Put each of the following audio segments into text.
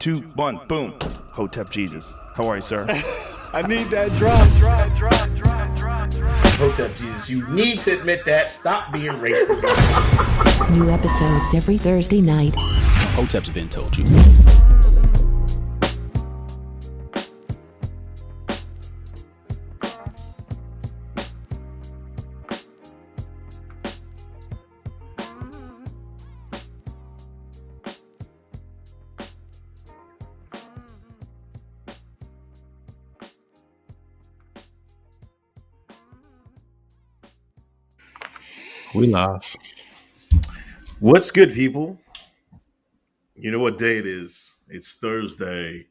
two, one, boom. Hotep Jesus. How are you, sir? I need that drop, drop, drop, drop, drop, drop. Hotep Jesus, you need to admit that. Stop being racist. New episodes every Thursday night. Hotep's been told you. We live. What's good, people? You know what day it is? It's Thursday,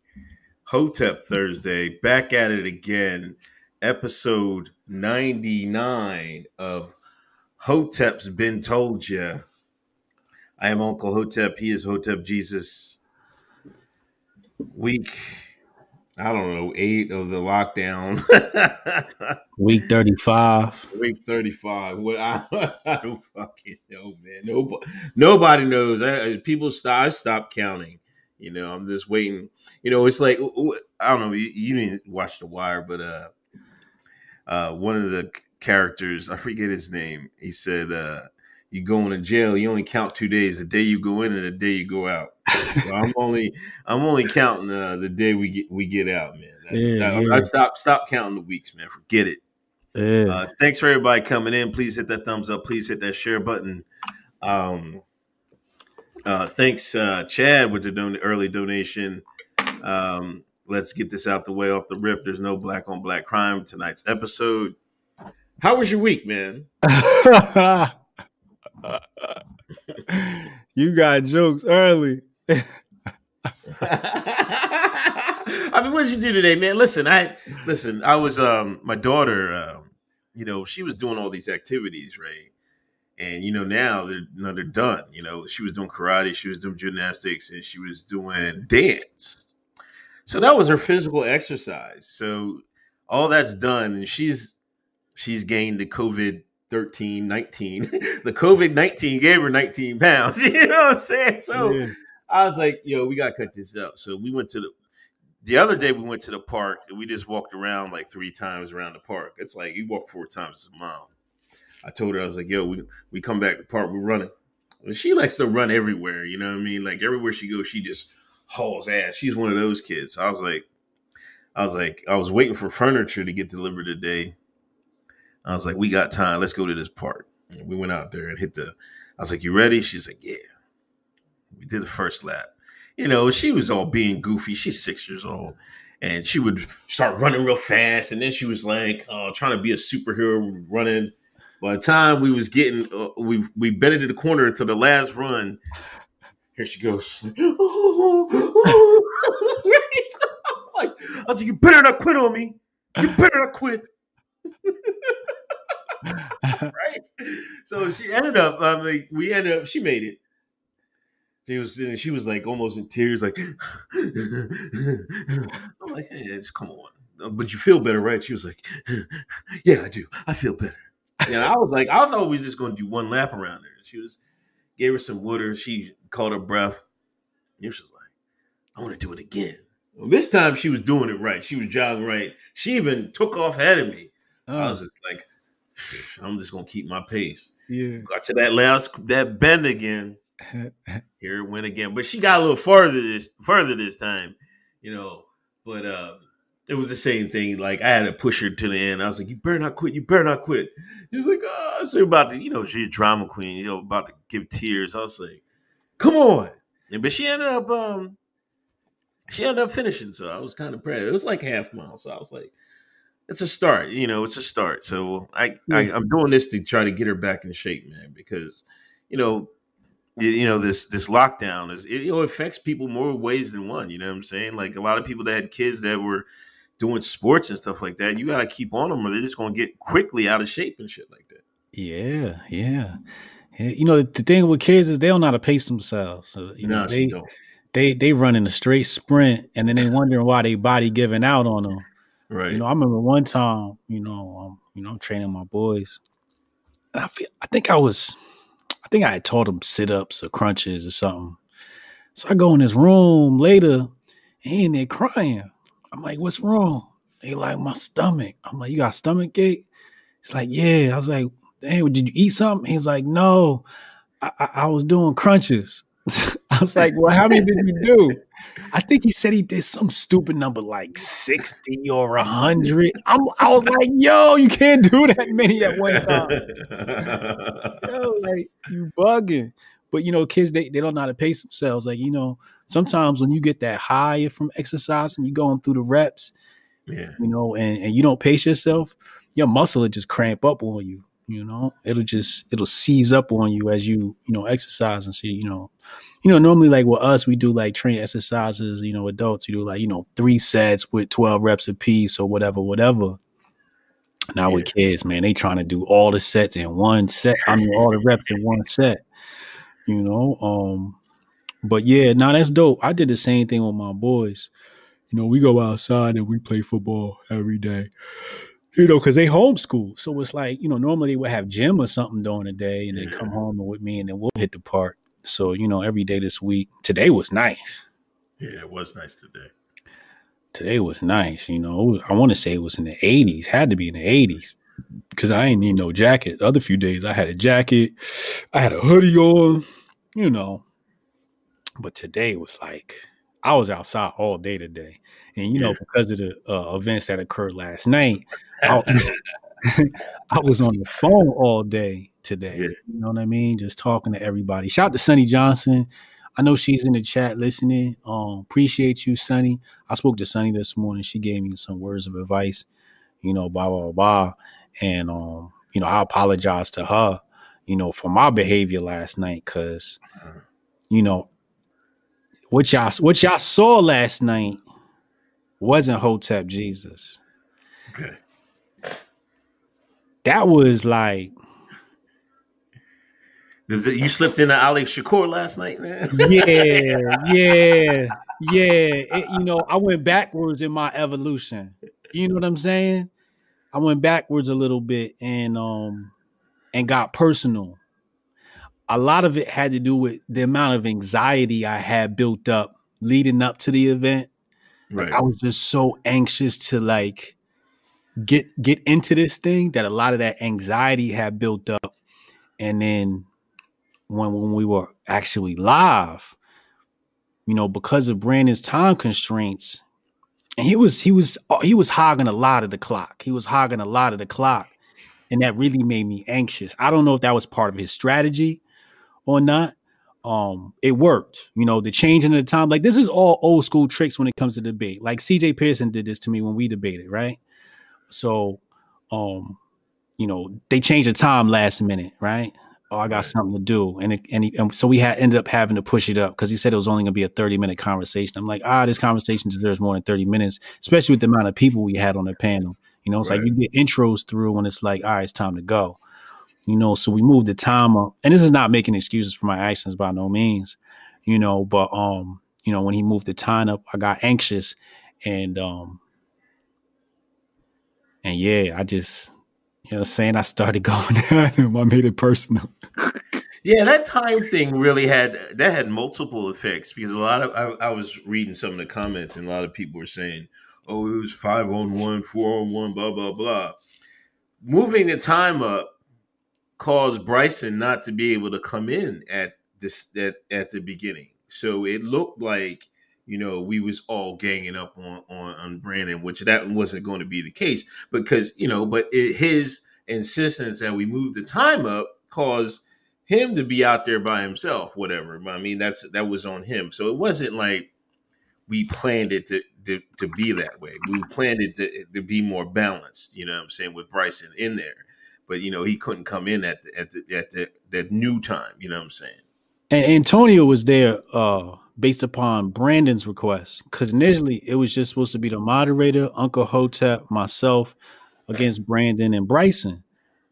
Hotep Thursday. Back at it again. Episode 99 of Hotep's Been Told Ya. I am Uncle Hotep. He is Hotep Jesus. Week, I don't know, eight of the lockdown. Week 35. Week 35. What I, I don't fucking know, man. Nobody, nobody knows. I, people stop. I stopped counting. You know, I'm just waiting. You know, it's like I don't know. You, you didn't watch The Wire, but uh, uh, one of the characters, I forget his name. He said, uh, "You go into jail. You only count two days: the day you go in and the day you go out." So I'm only, I'm only counting uh, the day we get we get out, man. That's, Yeah, I, yeah. I stop stop counting the weeks, man. Forget it. Yeah. Uh, thanks for everybody coming in. Please hit that thumbs up. Please hit that share button. Um, uh, thanks, uh, Chad, with the don- early donation. Um, let's get this out the way off the rip. There's no black on black crime tonight's episode. How was your week, man? you got jokes early. I mean, what did you do today, man? Listen, I listen. I was um my daughter. Um, you know, she was doing all these activities, right? And you know, now they're know, they're done. You know, she was doing karate, she was doing gymnastics, and she was doing dance. So that was her physical exercise. So all that's done, and she's she's gained the COVID 13, 19. the COVID 19 gave her 19 pounds. You know what I'm saying? So Yeah. I was like, yo, we gotta cut this out. So we went to the the other day we went to the park and we just walked around like three times around the park. It's like you walk four times a mile. I told her I was like, yo, we we come back to the park, we're running. And she likes to run everywhere, you know what I mean? Like everywhere she goes, she just hauls ass. She's one of those kids. So I was like, I was like, I was waiting for furniture to get delivered today. I was like, we got time. Let's go to this park. And we went out there and hit the. I was like, you ready? She's like, yeah. We did the first lap. You know, she was all being goofy. She's six years old. And she would start running real fast. And then she was like, uh, trying to be a superhero running. By the time we was getting, uh, we we bent into the corner to the last run. Here she goes. like, I was like, you better not quit on me. You better not quit. right? So she ended up. I mean, we ended up. She made it. She was. She was like almost in tears. Like, I'm like, hey, just come on. Uh, But you feel better, right? She was like, yeah, I do. I feel better. And I was like, I thought we was just going to do one lap around her. She was gave her some water. She caught her breath. And she was like, I want to do it again. Well, this time she was doing it right. She was jogging right. She even took off ahead of me. I Oh, was just like, I'm just gonna keep my pace. yeah. Got to that last that bend again. Here it went again, but she got a little further this further this time, you know. But uh, it was the same thing. Like I had to push her to the end. I was like, "You better not quit. You better not quit." She was like, "Oh," so about to, you know, she's a drama queen. You know, about to give tears. I was like, "Come on!" And but she ended up, um, she ended up finishing. So I was kind of proud. It was like half mile. So I was like, it's a start. You know, it's a start. So I, I. I'm doing this to try to get her back in shape, man, because you know, you, you know this this lockdown is it you know affects people more ways than one. You know what I'm saying? Like a lot of people that had kids that were doing sports and stuff like that, you got to keep on them, or they're just gonna get quickly out of shape and shit like that. Yeah, yeah. Yeah, You know, the thing with kids is they don't know how to pace themselves. So, you know, No, she they, don't. they they run in a straight sprint and then they wondering why their body giving out on them. Right. You know, I remember one time, you know, um, you know, I'm training my boys. And I feel I think I was I think I had taught them sit ups or crunches or something. So I go in this room later And they're crying. I'm like, what's wrong? They like my stomach. I'm like, you got stomach ache? It's like, yeah. I was like, damn, did you eat something? He's like, no, I, I, I was doing crunches. I was like, well, how many did you do? I think he said he did some stupid number like 60 or 100. I'm, I was like, yo, you can't do that many at one time. Yo, like, you bugging. But, you know, kids, they, they don't know how to pace themselves. Like, you know, sometimes when you get that high from exercise and you're going through the reps, yeah. you know, and, and you don't pace yourself, your muscle will just cramp up on you. You know, it'll just it'll seize up on you as you you know exercise and see. You know, you know normally like with us we do like train exercises. You know, adults you do like you know three sets with twelve reps a piece or whatever, whatever. Now with kids, man, they trying to do all the sets in one set. I mean, all the reps in one set. You know, um, but yeah, now that's dope. I did the same thing with my boys. You know, we go outside and we play football every day you know, because they homeschool. So it's like, you know, normally they would have gym or something during the day and then come home with me and then we'll hit the park. So, you know, every day this week. Today was nice. Yeah, it was nice today. Today was nice. You know, was, I want to say it was in the 80s, had to be in the 80s because I ain't need no jacket. The other few days I had a jacket, I had a hoodie on, you know. But today was like, I was outside all day today. And, you know, because of the uh, events that occurred last night, I, I, was on the phone all day today. Yeah. You know what I mean? Just talking to everybody. Shout out to Sunny Johnson. I know she's in the chat listening. Um, appreciate you, Sunny. I spoke to Sunny this morning. She gave me some words of advice, you know, blah, blah, blah. And, um, you know, I apologize to her, you know, for my behavior last night because, you know, what y'all what y'all saw last night wasn't Hotep Jesus. Okay. That was like you slipped into Alex Shakur last night, man? yeah, yeah, yeah. It- you know, I went backwards in my evolution. You know what I'm saying? I went backwards a little bit and um and got personal. A lot of it had to do with the amount of anxiety I had built up leading up to the event. Right. I was just so anxious to like get get into this thing that a lot of that anxiety had built up. And then when when we were actually live, you know, because of Brandon's time constraints, and he was he was uh, he was hogging a lot of the clock. He was hogging a lot of the clock. And that really made me anxious. I don't know if that was part of his strategy or not. Um, it worked. You know, the changing of the time. Like this is all old school tricks when it comes to debate. Like CJ Pearson did this to me when we debated, right? So, um, you know, they changed the time last minute, right? Oh, I got Right. something to do, and it, and, he, and so we had ended up having to push it up because he said it was only going to be a thirty minute conversation. I'm like, ah, this conversation deserves more than thirty minutes, especially with the amount of people we had on the panel. You know, it's like you get intros through when it's like, all right, it's time to go. You know, so we moved the time up, and this is not making excuses for my actions by no means. You know, but um, you know, when he moved the time up, I got anxious, and um, and yeah, I just, you know, saying I started going at him. I made it personal. Yeah, that time thing really had that had multiple effects because a lot of I, I was reading some of the comments and a lot of people were saying, "Oh, it was five on one, four on one, blah blah blah." Moving the time up caused Bryson not to be able to come in at this at, at the beginning, so it looked like you know we was all ganging up on on, on Brandon, which that wasn't going to be the case because you know, but it, his insistence that we move the time up caused him to be out there by himself, whatever. I mean, that's that was on him. So it wasn't like we planned it to to, to be that way. We planned it to, to be more balanced. You know what I'm saying with Bryson in there, but you know he couldn't come in at the, at the, at the, that new time. You know what I'm saying? And Antonia was there uh based upon Brandon's request. Cause initially it was just supposed to be the moderator, Uncle Hotep, myself against Brandon and Bryson.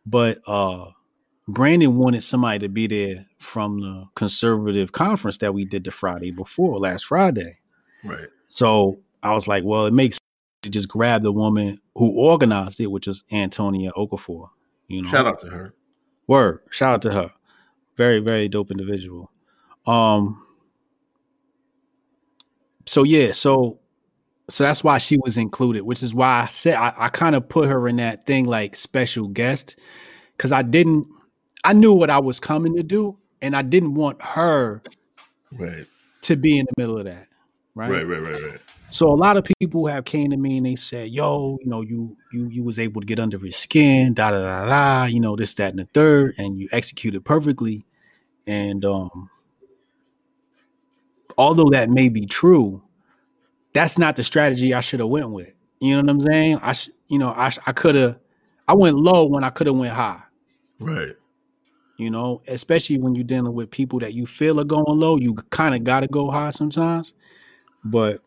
But uh Brandon wanted somebody to be there from the conservative conference that we did the Friday before, last Friday. Right. So I was like, well, it makes sense to just grab the woman who organized it, which is Antonia Okafor. You know, Shout out to her. Word. Shout out to her. Very, very dope individual. Um so yeah, so so that's why she was included, which is why I said I, I kind of put her in that thing like special guest because I didn't I knew what I was coming to do, and I didn't want her Right. to be in the middle of that. Right. Right. Right. Right. Right. So a lot of people have came to me and they said, "Yo, you know, you you you was able to get under his skin, da da da da, you know, this, that, and the third, and you executed perfectly." And um, although that may be true, that's not the strategy I should have went with. You know what I'm saying? I, sh- you know, I sh- I could have, I went low when I could have went high. Right. You know, especially when you're dealing with people that you feel are going low, you kind of got to go high sometimes. But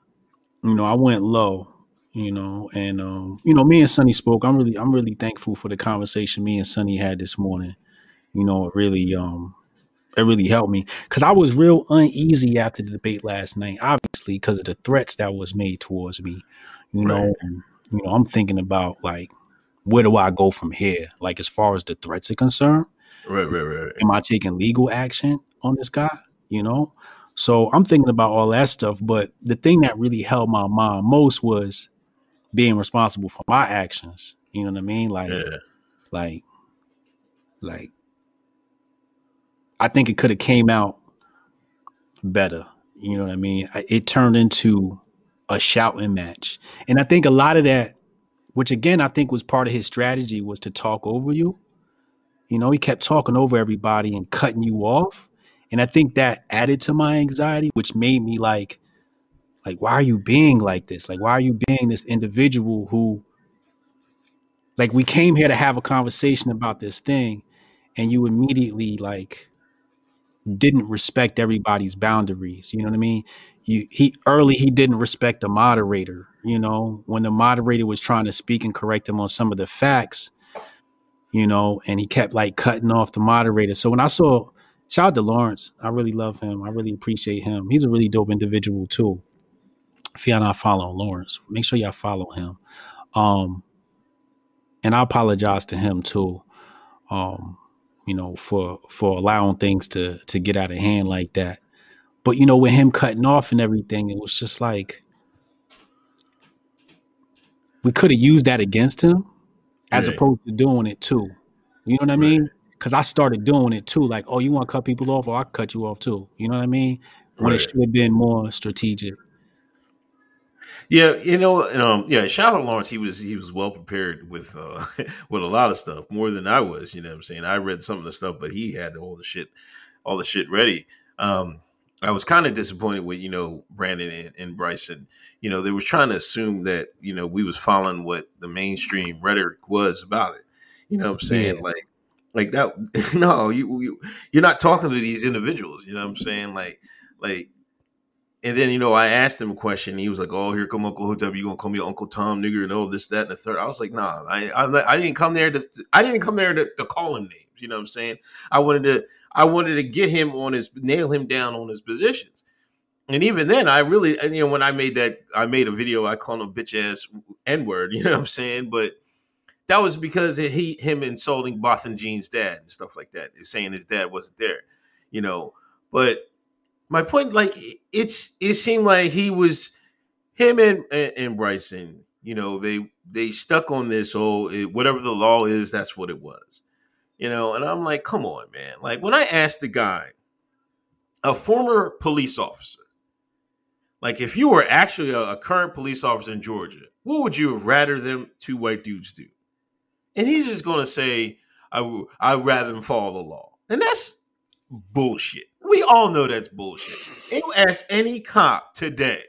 you know, I went low. You know, and um, you know, me and Sonny spoke. I'm really, I'm really thankful for the conversation me and Sonny had this morning. You know, it really, um, it really helped me because I was real uneasy after the debate last night. Obviously, because of the threats that was made towards me. You know, Right. and, you know, I'm thinking about like, where do I go from here? Like, as far as the threats are concerned Right. Right. Right. am I taking legal action on this guy? You know? So I'm thinking about all that stuff. But the thing that really held my mind most was being responsible for my actions. You know what I mean? Like, Yeah. like, like, I think it could have came out better. You know what I mean? It turned into a shouting match. And I think a lot of that, which again, I think was part of his strategy, was to talk over you. You know, he kept talking over everybody and cutting you off. And I think that added to my anxiety, which made me like, like, why are you being like this? Like, why are you being this individual who, like, we came here to have a conversation about this thing, and you immediately like didn't respect everybody's boundaries. You know what I mean? You he early he didn't respect the moderator. You know, when the moderator was trying to speak and correct him on some of the facts, you know, and he kept like cutting off the moderator. So when I saw shout out to Lawrence, I really love him. I really appreciate him. He's a really dope individual too. If y'all not following Lawrence, make sure y'all follow him. Um, and I apologize to him too. Um, you know, for for allowing things to to get out of hand like that. But you know, with him cutting off and everything, it was just like we could have used that against him as Right. opposed to doing it too. You know what I Right. Because I started doing it too. Like, oh, you want to cut people off, or I cut you off too. You know what I mean? When it Right. should have been more strategic. Yeah, you know, um, yeah. Out Lawrence. He was he was well prepared with uh with a lot of stuff, more than I was. You know what I'm saying? I read some of the stuff, but he had all the shit, all the shit ready. Um, I was kind of disappointed with you know Brandon and, and Bryson. You know, they was trying to assume that you know we was following what the mainstream rhetoric was about it. You know what I'm saying? Yeah. Like, like that. No, you, you you're not talking to these individuals. You know what I'm saying? Like, like and then you know, I asked him a question. He was like, "Oh, here come Uncle Hotep. You gonna call me Uncle Tom, nigger, and all this, that, and the third. I was like, "Nah, I, I, I didn't come there to, I didn't come there to, to call him names. You know what I'm saying? I wanted to, I wanted to get him on his, nail him down on his positions. And even then, I really, you know, when I made that, I made a video. I called him bitch ass n word. You know what I'm saying? But that was because he, him insulting Botham Jean's dad and stuff like that, saying his dad wasn't there. You know, but my point, like it's it seemed like he was him and and, Bryson. You know, they they stuck on this whole whatever the law is, that's what it was. You know, and I'm like, come on, man. Like when I asked the guy, a former police officer, like if you were actually a, a current police officer in Georgia, what would you have rather them two white dudes do? And he's just gonna say, i'd rather them follow the law, and that's bullshit. We all know that's bullshit. You ask any cop today,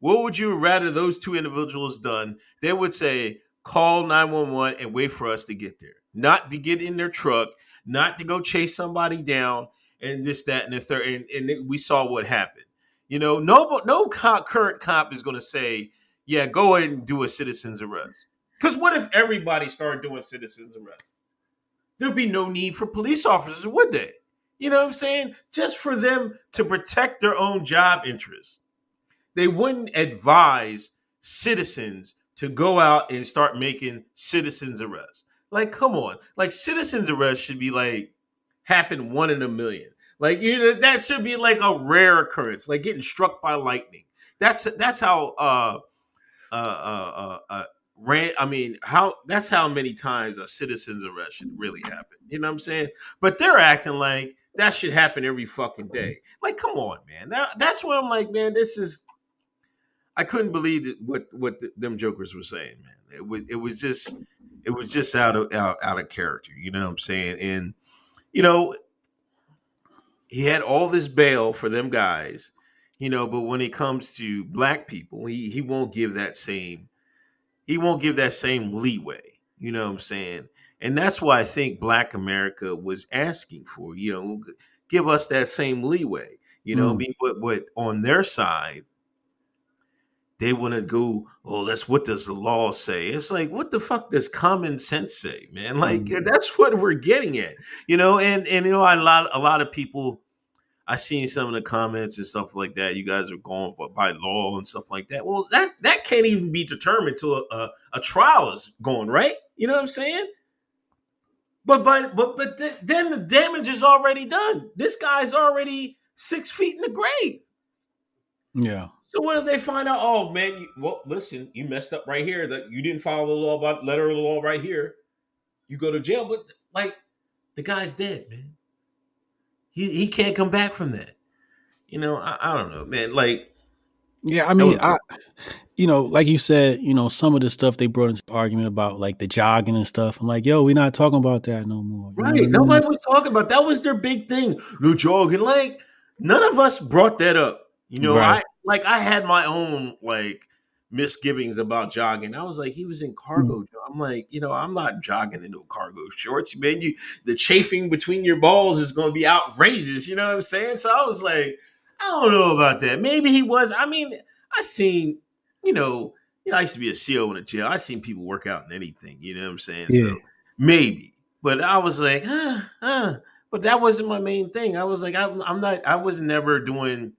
what would you rather those two individuals done? They would say, call 911 and wait for us to get there. Not to get in their truck, not to go chase somebody down and this, that, and the third. And, and we saw what happened. You know, no no cop, current cop is going to say, yeah, go ahead and do a citizen's arrest. Because what if everybody started doing citizen's arrest? There'd be no need for police officers, would they? You know what I'm saying? Just for them to protect their own job interests. They wouldn't advise citizens to go out and start making citizens arrests. Like, come on. Like, citizens arrest should be like happen one in a million. Like, you know, that should be like a rare occurrence, like getting struck by lightning. That's that's how uh uh uh uh, uh ran I mean how that's how many times a citizen's arrest should really happen. You know what I'm saying? But they're acting like that should happen every fucking day. Like, come on, man. That, that's where I'm like, man, this is I couldn't believe what what the, them jokers were saying, man. It was it was just it was just out of out, out of character. You know what I'm saying? And you know, he had all this bail for them guys, you know, but when it comes to black people, he he won't give that same he won't give that same leeway. You know what I'm saying? And that's why I think Black America was asking for, you know, give us that same leeway. You know, I Mm. mean, but but on their side, they want to go, oh, that's what does the law say? It's like, what the fuck does common sense say, man? Like Mm. that's what we're getting at, you know. And and you know, a lot a lot of people, I seen some of the comments and stuff like that. You guys are going by- law and stuff like that. Well, that that can't even be determined till a, a, a trial is going, right? You know what I'm saying? But but but but th- then the damage is already done. This guy's already six feet in the grave. Yeah. So what if they find out? Oh man, you, well listen, you messed up right here. That you didn't follow the law about letter of the law right here. You go to jail, but like the guy's dead, man. He he can't come back from that. You know, I, I don't know, man. Like Yeah, I mean, I, you know, like you said, you know, some of the stuff they brought into the argument about like the jogging and stuff. I'm like, yo, we're not talking about that no more. You know what I Right. mean? Nobody was talking about that was their big thing. No jogging. Like none of us brought that up. You know, Right. I like I had my own like misgivings about jogging. I was like, he was in cargo. Mm. I'm like, you know, I'm not jogging in no cargo shorts, man. You the chafing between your balls is gonna be outrageous. You know what I'm saying? So I was like, I don't know about that. Maybe he was. I mean, I seen, you know, you know, I used to be a CO in a jail. I seen people work out in anything. You know what I'm saying? Yeah. So maybe, but I was like, huh, huh. But that wasn't my main thing. I was like, I'm, I'm not. I was never doing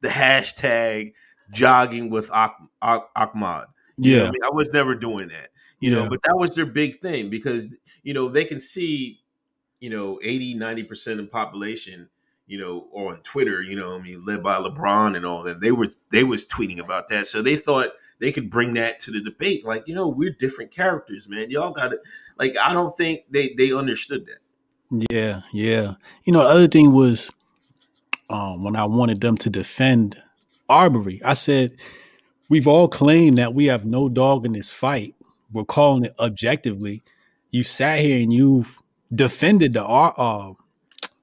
the hashtag jogging with Ah- Ahmaud. You know Yeah. I mean, I was never doing that. You know, but that was their big thing because you know they can see, you know, 80, 90 percent of the population, you know, on Twitter, you know, I mean, led by LeBron and all that. They were they was tweeting about that, so they thought they could bring that to the debate. Like, you know, we're different characters, man. Y'all got it like. I don't think they they understood that. Yeah, yeah. You know, the other thing was um, when I wanted them to defend Arbery, I said, we've all claimed that we have no dog in this fight. We're calling it objectively. You sat here and you've defended the uh,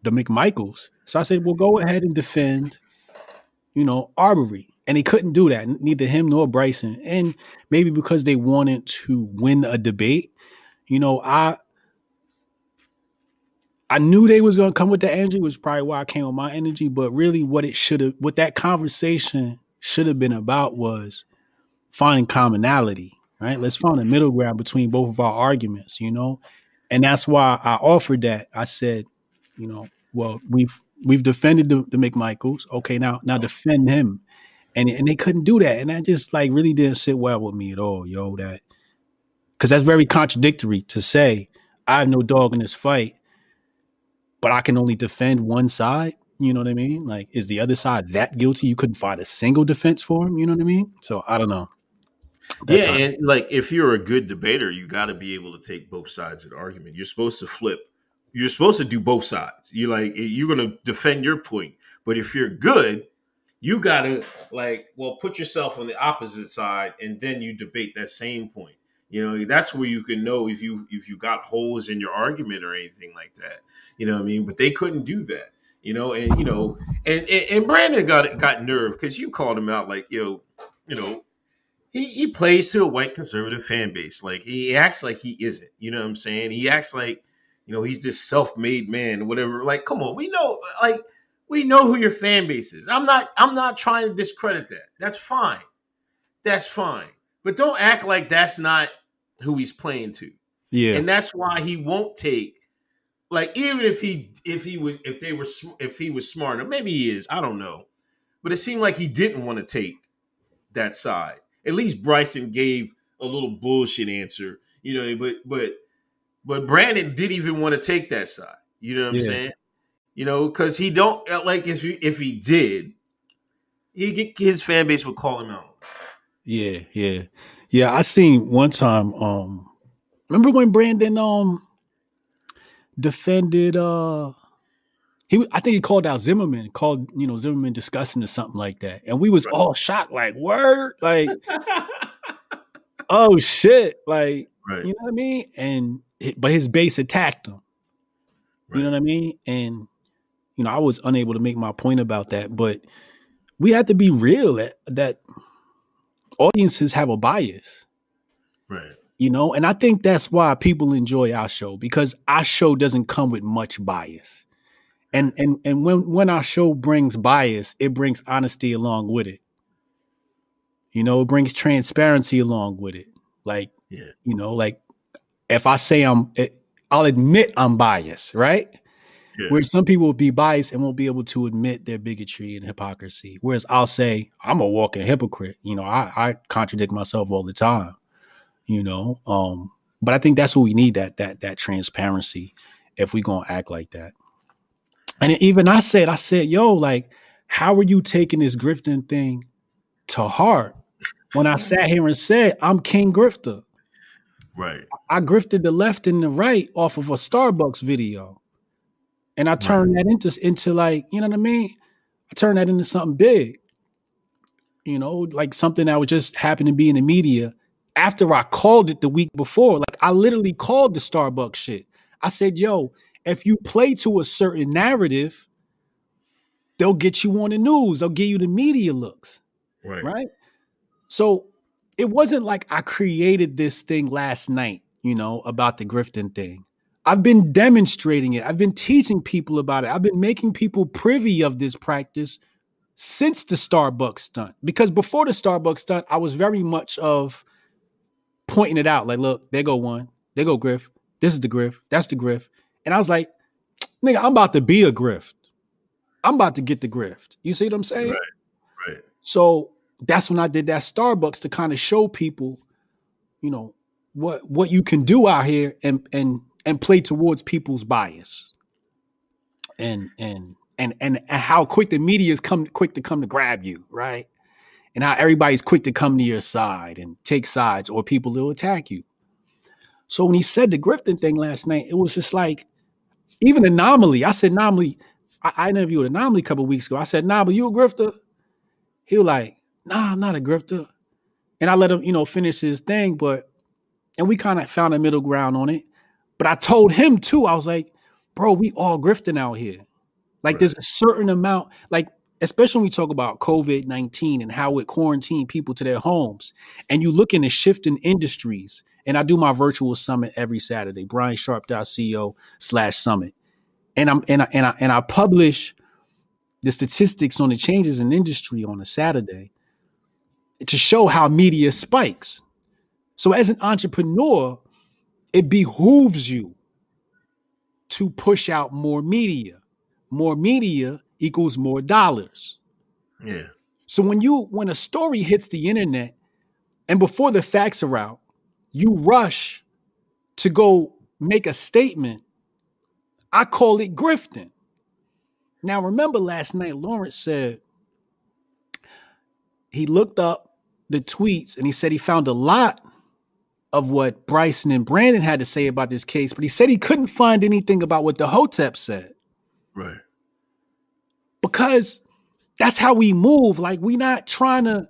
the McMichaels. So I said, well, go ahead and defend, you know, Arbery. And he couldn't do that, neither him nor Bryson. And maybe because they wanted to win a debate, you know, I I knew they was gonna come with the energy, which is probably why I came with my energy. But really, what it should have, what that conversation should have been about was finding commonality, right? Let's find a middle ground between both of our arguments, you know. And that's why I offered that. I said, you know, well, we've we've defended the, the McMichaels. Okay, now now defend him, and and they couldn't do that, and that just like really didn't sit well with me at all, yo. That because that's very contradictory to say I have no dog in this fight but I can only defend one side. You know what I mean? Like, is the other side that guilty? You couldn't find a single defense for him. You know what I mean? So I don't know. That yeah, and like if you're a good debater, you got to be able to take both sides of the argument. You're supposed to flip. You're supposed to do both sides. You're like you're going to defend your point, but if you're good, you got to like well put yourself on the opposite side, and then you debate that same point. You know, that's where you can know if you if you got holes in your argument or anything like that. You know what I mean? But they couldn't do that. You know, and you know, and and, and Brandon got got nerve because you called him out like yo, you know, he, he plays to a white conservative fan base. Like he acts like he isn't. You know what I'm saying? He acts like, you know, he's this self-made man or whatever. Like, come on, we know like we know who your fan base is. I'm not I'm not trying to discredit that. That's fine. That's fine. But don't act like that's not who he's playing to. yeah, And that's why he won't take like even if he if he was if they were if he was smarter, maybe he is, I don't know. But it seemed like he didn't want to take that side. At least Bryson gave a little bullshit answer, you know, but but but Brandon didn't even want to take that side. You know what I'm Yeah. saying? You know, because he don't uh, like if he, if he did, he get his fan base would call him out. Yeah, yeah, yeah. I seen one time. Um, remember when Brandon um defended uh he I think he called out Zimmerman, called you know Zimmerman disgusting or something like that, and we was all shocked, like word, like oh shit, like Right. you know what I mean? And but his base attacked him. You know what I mean? And you know, I was unable to make my point about that, but we have to be real that, that audiences have a bias, Right. you know, and I think that's why people enjoy our show because our show doesn't come with much bias. And and and when when our show brings bias, it brings honesty along with it. You know, it brings transparency along with it. Like Yeah. you know like if i say i'm eh, i'll admit i'm biased right Yeah. where some people will be biased and won't be able to admit their bigotry and hypocrisy whereas i'll say i'm a walking hypocrite you know i, I contradict myself all the time you know um but i think that's what we need that that that transparency if we're gonna act like that and even i said i said yo like how are you taking this grifting thing to heart when i sat here and said i'm king grifter Right. I grifted the left and the right off of a Starbucks video. And I turned that into into like, you know what I mean? I turned that into something big. You know, like something that would just happen to be in the media after I called it the week before. Like I literally called the Starbucks shit. I said, yo, if you play to a certain narrative, they'll get you on the news. They'll give you the media looks Right. right? So it wasn't like I created this thing last night, you know, about the grifting thing. I've been demonstrating it. I've been teaching people about it. I've been making people privy of this practice since the Starbucks stunt. Because before the Starbucks stunt, I was very much of pointing it out. Like, look, there go one. There go griff. This is the griff. That's the griff. And I was like, nigga, I'm about to be a grift. I'm about to get the grift. You see what I'm saying? Right. Right. So that's when I did that Starbucks to kind of show people, you know, what what you can do out here and and and play towards people's bias. And and and and, how quick the media is come quick to come to grab you, right? And how everybody's quick to come to your side and take sides or people will attack you. So when he said the grifting thing last night, it was just like even anomaly. I said anomaly. I, I interviewed anomaly a couple weeks ago. I said, nah, but you a grifter? He was like, nah, I'm not a grifter. And I let him, you know, finish his thing, but and we kind of found a middle ground on it. But I told him too, I was like, bro, we all grifting out here. Like there's a certain amount, like, especially when we talk about COVID-19 and how it quarantined people to their homes. And you look in the shifting industries, and I do my virtual summit every Saturday, briansharp.co slash summit. And I'm and I and I and I publish the statistics on the changes in industry on a Saturday to show how media spikes. So as an entrepreneur, it behooves you to push out more media. More media equals more dollars. Yeah. So when you when a story hits the internet and before the facts are out, you rush to go make a statement. I call it grifting. Now remember last night Lawrence said he looked up the tweets and he said he found a lot of what Bryson and Brandon had to say about this case, but he said he couldn't find anything about what the Hotep said Right. because that's how we move. Like we're not trying to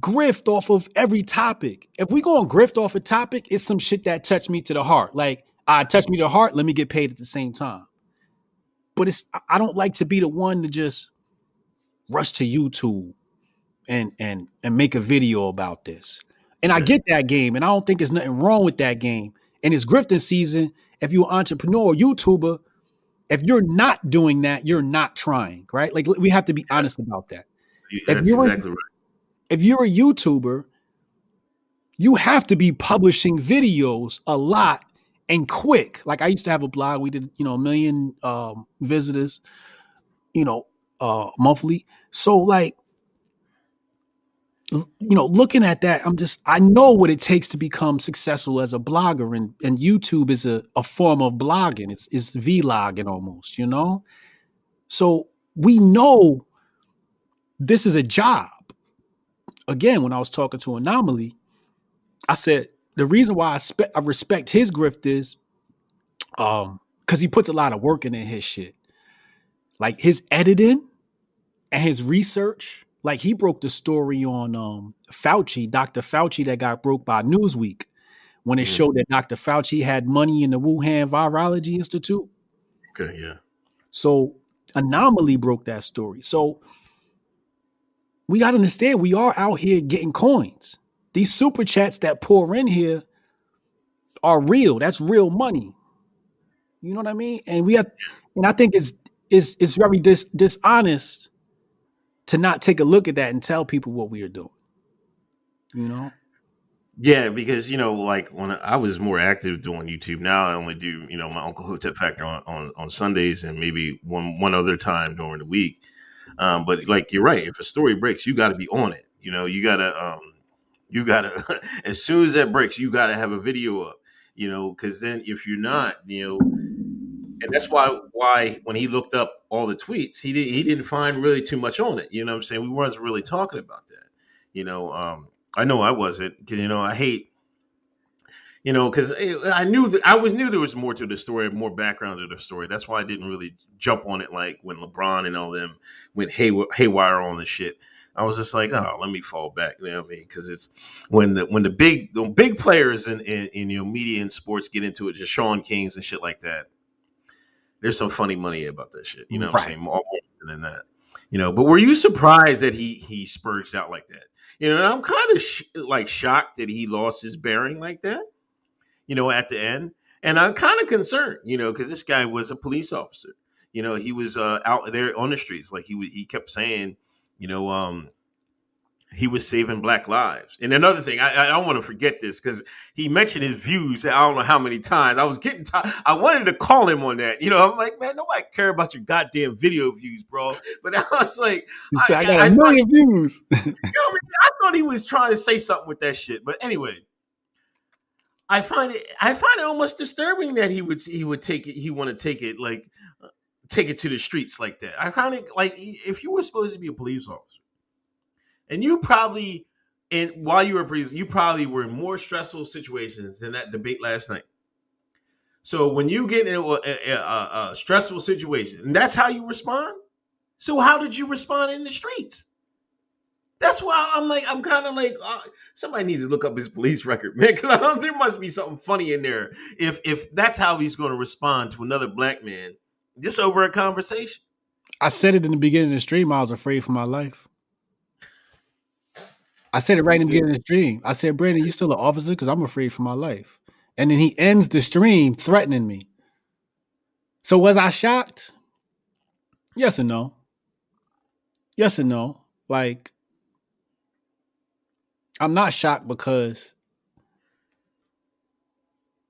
grift off of every topic. If we go and grift off a topic, it's some shit that touched me to the heart. Like ah, I touched me to the heart, let me get paid at the same time. But it's I don't like to be the one to just rush to YouTube and and and make a video about this. And I get that game, and I don't think there's nothing wrong with that game. And it's grifting season. If you're an entrepreneur or YouTuber, if you're not doing that, you're not trying, right? Like we have to be honest about that. You- If That's you were- exactly right. If you're a YouTuber, you have to be publishing videos a lot and quick. Like I used to have a blog, we did, you know, a million um visitors, you know, uh monthly. So like you know, looking at that, I'm just I know what it takes to become successful as a blogger, and and YouTube is a, a form of blogging. It's it's vlogging almost, you know. So we know this is a job. Again, when I was talking to Anomaly, I said the reason why I, spe- I respect his grift is um because he puts a lot of work in his shit. Like his editing and his research. Like he broke the story on um Fauci, Dr. Fauci, that got broke by Newsweek when it Mhm. showed that Dr. Fauci had money in the Wuhan Virology Institute. Okay, yeah. So Anomaly broke that story. So we got to understand we are out here getting coins. These super chats that pour in here are real. That's real money. You know what I mean? And we have, and I think it's it's it's very dis, dishonest to not take a look at that and tell people what we are doing. You know? Yeah, because you know, like when I was more active doing YouTube, now I only do you know my Uncle Hotep Factor on, on on Sundays and maybe one one other time during the week. Um, but like you're right, if a story breaks, you got to be on it. You know, you gotta um, you gotta as soon as that breaks, you gotta have a video up. You know, because then if you're not, you know, and that's why why when he looked up all the tweets, he did he didn't find really too much on it. You know what I'm saying? We wasn't really talking about that. You know, um, I know I wasn't because you know I hate, you know, because I knew that I was knew there was more to the story, more background to the story. That's why I didn't really jump on it like when LeBron and all them went hay, haywire on the shit. I was just like, oh, let me fall back. You know what I mean? Because it's when the when the big the big players in, in in you know media and sports get into it, just Shaun Kings and shit like that. There's some funny money about that shit. You know what Right. I'm saying? More than that. You know, but were you surprised that he he spurged out like that? You know, I'm kind of sh- like shocked that he lost his bearing like that. You know, at the end, and I'm kind of concerned. You know, because this guy was a police officer. You know, he was uh, out there on the streets. Like he wa- he kept saying, you know, um, he was saving black lives. And another thing, I, I don't want to forget this because he mentioned his views. I don't know how many times. I was getting tired. I wanted to call him on that. You know, I'm like, man, nobody care about your goddamn video views, bro. But I was like, I- I, got a million views. you know, what I mean? I thought he was trying to say something with that shit. But anyway, I find it I find it almost disturbing that he would he would take it he want to take it like take it to the streets like that. I find it like if you were supposed to be a police officer and you probably and while you were a you probably were in more stressful situations than that debate last night. So when you get in a, a, a, a stressful situation, and that's how you respond. So how did you respond in the streets? That's why I'm like, I'm kind of like, uh, somebody needs to look up his police record, man, because there must be something funny in there. If if that's how he's going to respond to another black man, just over a conversation. I said it in the beginning of the stream. I was afraid for my life. I said it right in the beginning of the stream. I said, Brandon, you still an officer? Because I'm afraid for my life. And then he ends the stream threatening me. So was I shocked? Yes and no. Yes and no. Like, I'm not shocked because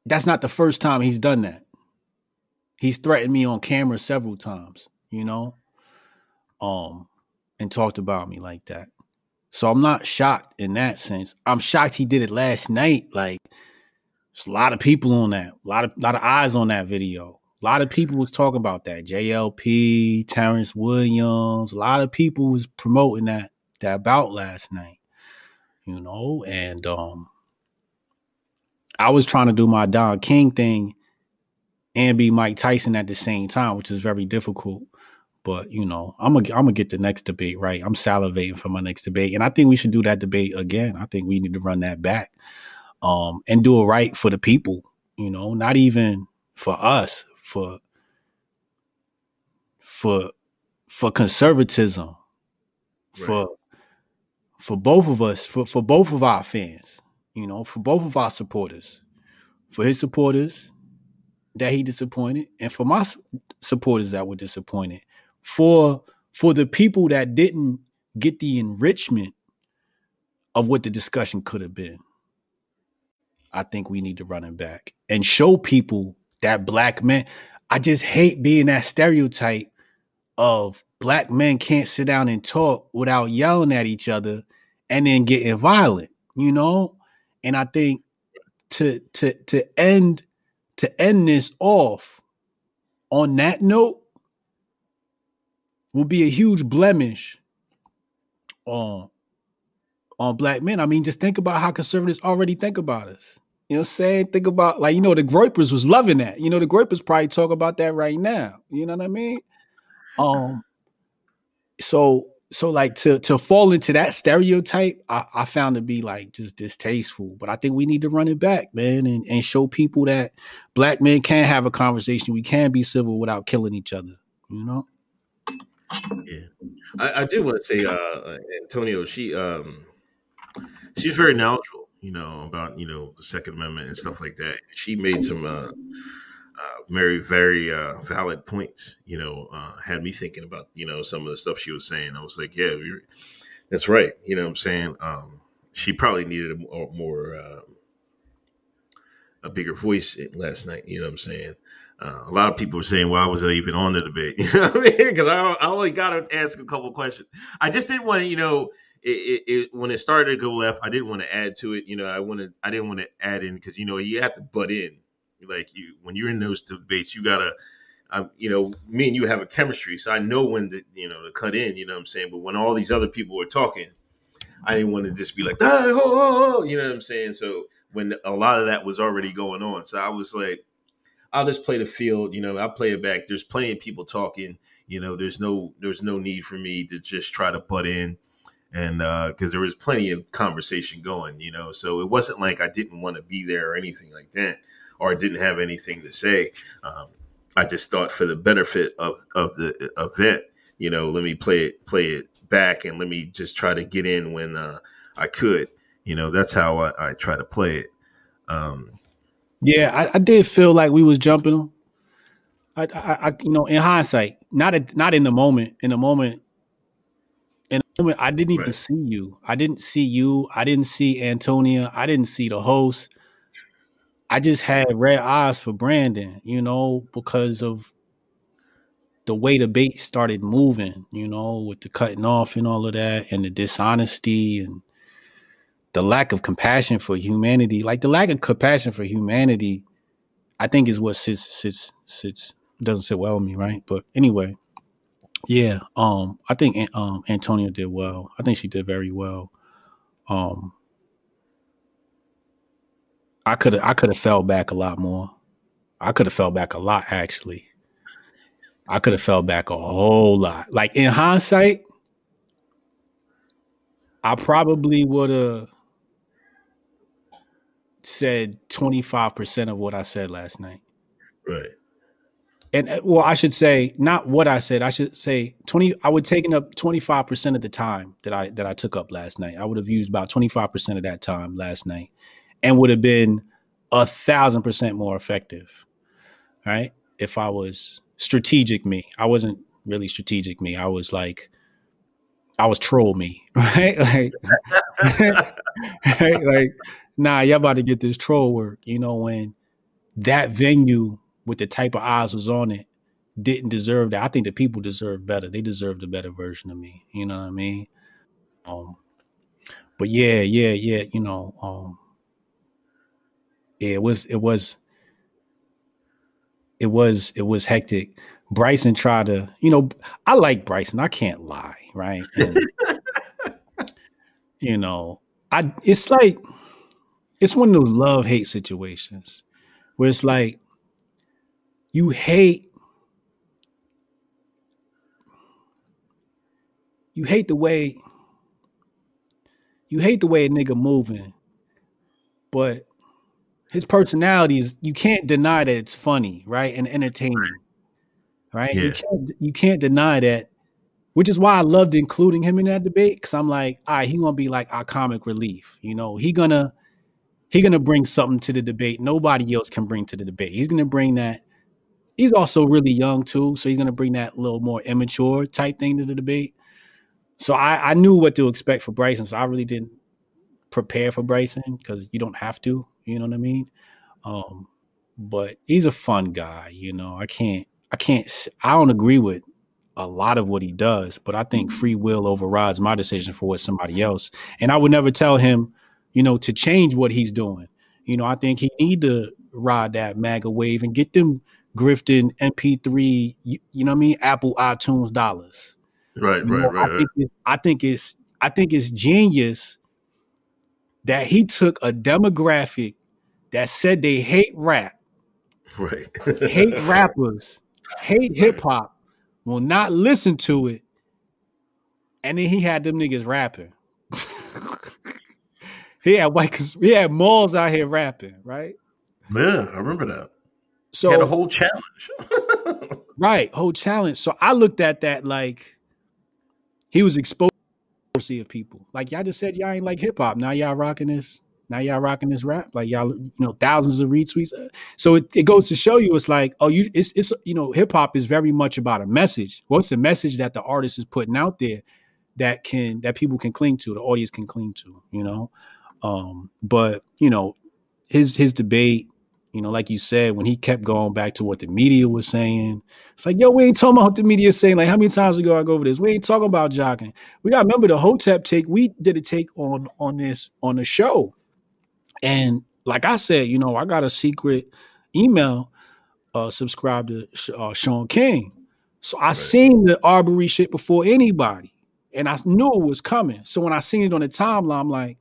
that's not the first time he's done that. He's threatened me on camera several times, you know, um, and talked about me like that. So I'm not shocked in that sense. I'm shocked he did it last night. Like, there's a lot of people on that, a lot of lot of eyes on that video. A lot of people was talking about that. JLP, Terrence Williams, a lot of people was promoting that that bout last night. You know, and um I was trying to do my Don King thing and be Mike Tyson at the same time, which is very difficult. But you know, I'm gonna I'm gonna get the next debate right. I'm salivating for my next debate, and I think we should do that debate again. I think we need to run that back, um, and do it right for the people. You know, not even for us, for for for conservatism, for for both of us, for for both of our fans. You know, for both of our supporters, for his supporters that he disappointed, and for my supporters that were disappointed, for for the people that didn't get the enrichment of what the discussion could have been. I think we need to run it back and show people that black men. I just hate being that stereotype of black men can't sit down and talk without yelling at each other and then getting violent, you know? And I think to to to end to end this off on that note will be a huge blemish on on black men. I mean, just think about how conservatives already think about us. You know what I'm saying? Think about like, you know, the Groypers was loving that. You know, the Groypers probably talk about that right now. You know what I mean? Um so so like to to fall into that stereotype, I, I found to be like just distasteful. But I think we need to run it back, man, and, and show people that black men can have a conversation. We can be civil without killing each other. You know? Yeah, I, I do want to say, uh, Antonia, she um, she's very knowledgeable, you know, about you know the Second Amendment and stuff like that. She made some uh, uh, very very uh, valid points. You know, uh, had me thinking about you know some of the stuff she was saying. I was like, yeah, that's right. You know, what I'm saying um, she probably needed a more, more uh, a bigger voice last night. You know what I'm saying? Uh, a lot of people are saying, "Why was I even on the debate?" You know what I mean? Because I, I only got to ask a couple questions. I just didn't want to, you know, it, it, it, when it started to go left, I didn't want to add to it. You know, I wanted, I didn't want to add in because you know you have to butt in. Like you, when you're in those debates, you gotta, um, you know, me and you have a chemistry, so I know when to, you know, to cut in. You know what I'm saying? But when all these other people were talking, I didn't want to just be like, ah, oh, oh, oh, you know what I'm saying? So when a lot of that was already going on, so I was like I'll just play the field. You know, I'll play it back. There's plenty of people talking. You know, there's no there's no need for me to just try to butt in, and because uh, there was plenty of conversation going. You know, so it wasn't like I didn't want to be there or anything like that, or I didn't have anything to say. Um, I just thought for the benefit of of the event, you know, let me play it play it back and let me just try to get in when uh, I could. You know, that's how I, I try to play it. Um, yeah, I, I, did feel like we was jumping them. I, I, I, you know, in hindsight, not at, not in the moment. In the moment, in the moment, I didn't even right. see you. I didn't see you. I didn't see Antonia. I didn't see the host. I just had red eyes for Brandon, you know, because of the way the bait started moving, you know, with the cutting off and all of that, and the dishonesty and the lack of compassion for humanity, like the lack of compassion for humanity, I think is what sits sits sits doesn't sit well with me, right? But anyway, yeah, um, I think um Antonia did well. I think she did very well. Um, I could I could have fell back a lot more. I could have fell back a lot actually. I could have fell back a whole lot. Like in hindsight, I probably would have said 25% of what I said last night. Right. And uh, well, I should say not what I said. I should say 20 I would taken up 25% of the time that I that I took up last night. I would have used about 25% of that time last night and would have been a thousand percent more effective. Right? If I was strategic me. I wasn't really strategic me. I was like I was troll me, right? Like, right? like nah, y'all about to get this troll work. You know, when that venue with the type of eyes was on it didn't deserve that. I think the people deserve better. They deserved a better version of me. You know what I mean? Um, but yeah, yeah, yeah. You know, um, yeah, it was, it was, it was, it was hectic. Bryson tried to, you know, I like Bryson. I can't lie, right? And, you know, I it's like it's one of those love hate situations where it's like you hate you hate the way you hate the way a nigga moving, but his personality is you can't deny that it's funny, right? And entertaining. Right? Yeah. You can't you can't deny that, which is why I loved including him in that debate. Cause I'm like, all right, he gonna be like our comic relief. You know, he gonna he's going to bring something to the debate nobody else can bring to the debate. He's going to bring that. He's also really young too, so he's going to bring that little more immature type thing to the debate. So I, I knew what to expect for Bryson, so I really didn't prepare for Bryson because you don't have to. You know what I mean? Um, but he's a fun guy. You know, I can't, I can't, I don't agree with a lot of what he does, but I think free will overrides my decision for what somebody else. And I would never tell him you know, to change what he's doing. You know, I think he need to ride that MAGA wave and get them grifting MP3, you, you know what I mean, Apple iTunes dollars. Right, you right, know, right. I think, it's, I think it's I think it's genius that he took a demographic that said they hate rap, Right. hate rappers, hate hip hop, will not listen to it, and then he had them niggas rapping. He had white, he had malls out here rapping, right? Yeah, I remember that. So had a whole challenge. Right, whole challenge. So I looked at that like he was exposed to of people. Like y'all just said, y'all ain't like hip hop. Now y'all rocking this. Now y'all rocking this rap. Like y'all, you know, thousands of retweets. So it, it goes to show you, it's like, oh, you, it's it's you know, hip hop is very much about a message. What's the message that the artist is putting out there that can that people can cling to, the audience can cling to, you know. Um, but you know, his his debate you know, like you said, when he kept going back to what the media was saying, it's like, yo, we ain't talking about what the media saying. Like, how many times ago I go over this? We ain't talking about jogging. We got remember the Hotep take. We did a take on on this on the show, and like I said, you know, I got a secret email uh subscribe to uh, Shaun King, so I seen the Arbery shit before anybody, and I knew it was coming. So when I seen it on the timeline, I'm like.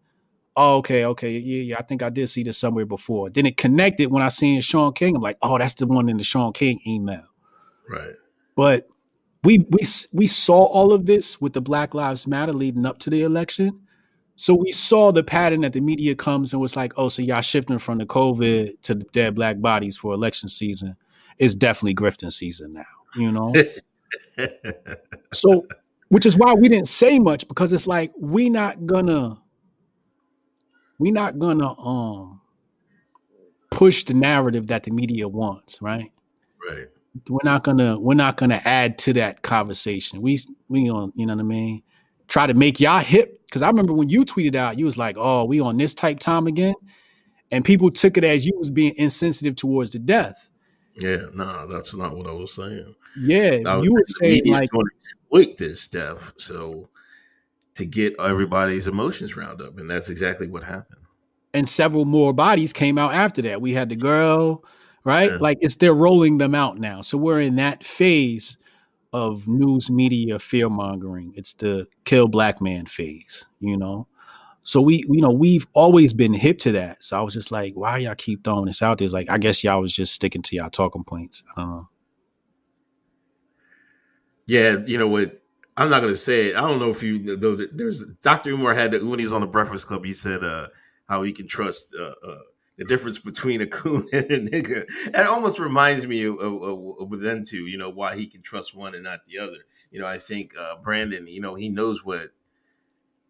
Oh, okay, okay, yeah, yeah. I think I did see this somewhere before. Then it connected when I seen Shaun King. I'm like, oh, that's the one in the Shaun King email. right. But we we we saw all of this with the Black Lives Matter leading up to the election. So we saw the pattern that the media comes and was like, oh, so y'all shifting from the COVID to the dead black bodies for election season. It's definitely grifting season now, you know? so which is why we didn't say much because it's like we not gonna we not gonna um push the narrative that the media wants, right? right. we're not gonna we're not gonna add to that conversation. We we on you know what I mean. Try to make y'all hip because I remember when you tweeted out, you was like, "Oh, we on this type time again," and people took it as you was being insensitive towards the death. Yeah, no, that's not what I was saying. Yeah, was you were saying like, exploit this stuff, so to get everybody's emotions round up, and that's exactly what happened. and several more bodies came out after that. We had the girl, right? Yeah. Like it's they're rolling them out now. So we're in that phase of news media fear mongering. It's the kill black man phase, you know. So we, you know, we've always been hip to that. So I was just like, why y'all keep throwing this out there? It's like, I guess y'all was just sticking to y'all talking points. I don't know. Yeah, you know what? I'm not to say it. I don't know if you though. There's Dr. Umar had when he was on the Breakfast Club. He said uh, how he can trust uh, uh, the difference between a coon and a nigga. It almost reminds me of, of, of, them two. You know why he can trust one and not the other. You know, I think uh, Brandon. You know, he knows what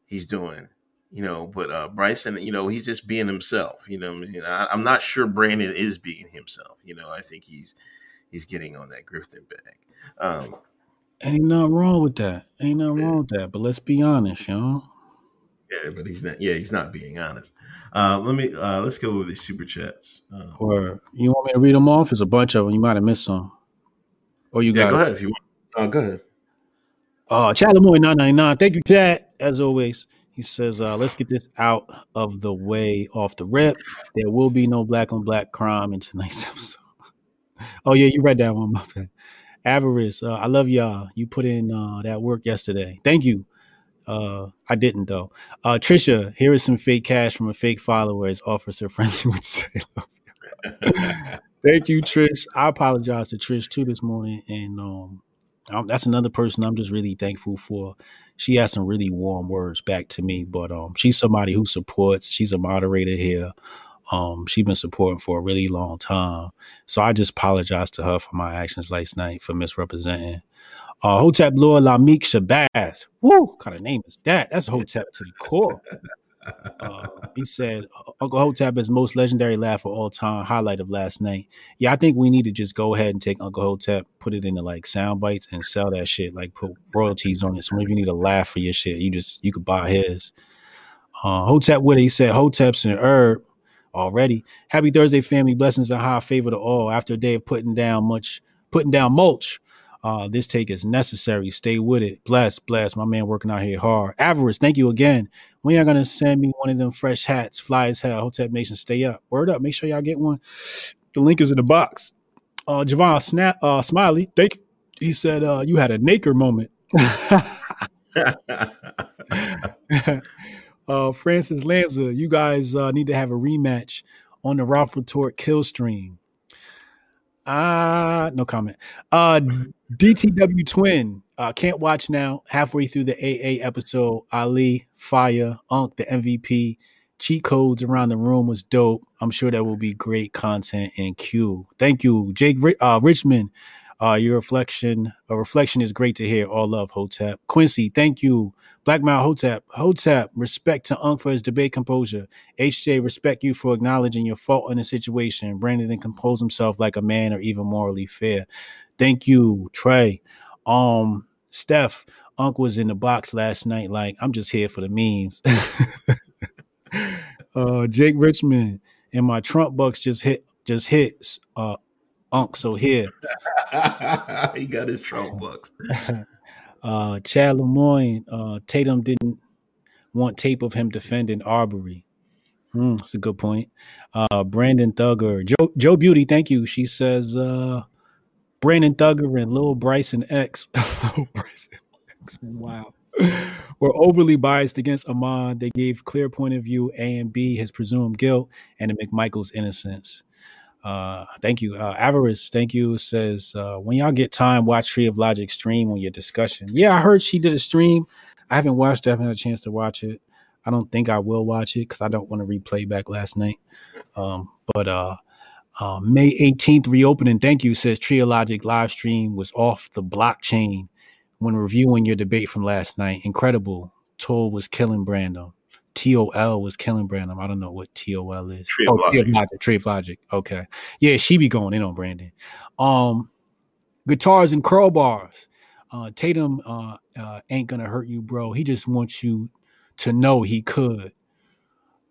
he's doing. You know, but uh, Bryson, you know, he's just being himself. You know, I mean? I, I'm not sure Brandon is being himself. You know, I think he's he's getting on that grifting bag. Um, Ain't nothing wrong with that. Ain't nothing wrong with that. But let's be honest, y'all. Yeah, but he's not. Yeah, he's not being honest. Uh, let me. Uh, let's go over these super chats. Uh, Or you want me to read them off? There's a bunch of them. You might have missed some. Or you yeah, got go it. ahead if you want. Uh, go ahead. Uh, Chad Lemoy 999. Thank you, Chad. As always, he says, uh, let's get this out of the way off the rip. There will be no black on black crime in tonight's episode. oh, yeah, you read that one, my bad. Avarice, uh, I love y'all. You put in uh, that work yesterday. Thank you. Uh, I didn't, though. Uh, Trisha, here is some fake cash from a fake follower, as Officer Friendly would say. Thank you, Trish. I apologize to Trish, too, this morning. And um, um, that's another person I'm just really thankful for. She has some really warm words back to me, but um, she's somebody who supports. She's a moderator here. Um, she's been supporting for a really long time. So I just apologize to her for my actions last night for misrepresenting. Uh, Hotep Lord Lamik Shabazz. Woo, kind of name is that? That's Hotep to the core. Uh, he said, Uncle Hotep is most legendary laugh of all time, highlight of last night. Yeah, I think we need to just go ahead and take Uncle Hotep, put it into like sound bites and sell that shit, like put royalties on it. So if you need a laugh for your shit, you just you could buy his. Uh, Hotep with it, he said, Hotep's an herb already. Happy Thursday, family. Blessings and high favor to all. After a day of putting down much, putting down mulch. Uh, this take is necessary. Stay with it. Bless, bless. My man working out here hard. Avarice, thank you again. When y'all gonna send me one of them fresh hats? Fly as hell. Hotep Nation, stay up. Word up. Make sure y'all get one. The link is in the box. Uh, Javon Snap, uh, Smiley, thank you. He said uh, you had a Naker moment. uh, Francis Lanza, you guys uh, need to have a rematch on the Ralph Retort kill stream. Ah, no comment. Uh, DTW Twin, uh, can't watch now. Halfway through the AA episode, Ali, Fire, Unk, the MVP, cheat codes around the room was dope. I'm sure that will be great content in Q. Thank you, Jake uh, Richmond. Uh, your reflection, a reflection is great to hear. All love, Hotep. Quincy, thank you. Black Mount Hotep, Hotep, respect to Unk for his debate composure. HJ, respect you for acknowledging your fault in the situation. Brandon didn't compose himself like a man or even morally fair. Thank you, Trey. Um, Steph, Unk was in the box last night. Like, I'm just here for the memes. uh, Jake Richmond and my Trump bucks just hit, just hits. Uh, Unk, so here. he got his Trump bucks. uh, Chad Lemoyne, uh, Tatum didn't want tape of him defending Arbery. Hmm, that's a good point. Uh, Brandon Thugger, Joe, Joe Beauty, thank you. She says, uh, Brandon Thugger and Lil Bryson X. Lil Bryson X, wow. Were overly biased against Ahmaud. They gave clear point of view A and B, his presumed guilt, and to McMichael's innocence. Uh, thank you. Uh, Avarice, thank you. Says, uh, when y'all get time, watch Tree of Logic stream on your discussion. Yeah, I heard she did a stream. I haven't watched it. I haven't had a chance to watch it. I don't think I will watch it because I don't want to replay back last night. Um, but uh, uh, May 18th reopening. Thank you. Says Tree of Logic live stream was off the blockchain when reviewing your debate from last night. Incredible. Toll was killing Brandon. TOL was killing Brandon. I don't know what TOL is. Tree of oh, Logic. Tree of Logic. Okay. Yeah, she be going in on Brandon. Um, guitars and crowbars. Uh, Tatum uh, uh, ain't gonna hurt you, bro. He just wants you to know he could.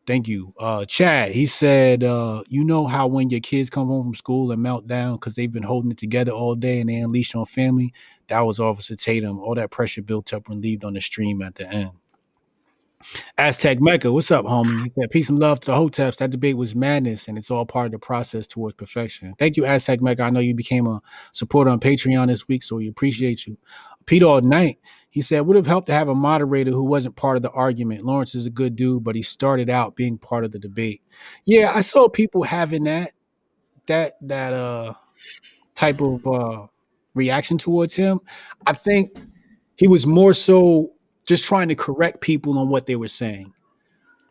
Thank you. Uh, Chad, he said, uh, you know how when your kids come home from school and melt down because they've been holding it together all day and they unleash on family? That was Officer Tatum. All that pressure built up relieved on the stream at the end. Aztec Mecca, what's up, homie? He said, Peace and love to the Hoteps. That debate was madness, and it's all part of the process towards perfection. Thank you, Aztec Mecca. I know you became a supporter on Patreon this week, so we appreciate you. Peter All Night, he said, would have helped to have a moderator who wasn't part of the argument. Lawrence is a good dude, but he started out being part of the debate. Yeah, I saw people having that that that uh type of uh reaction towards him. I think he was more so just trying to correct people on what they were saying.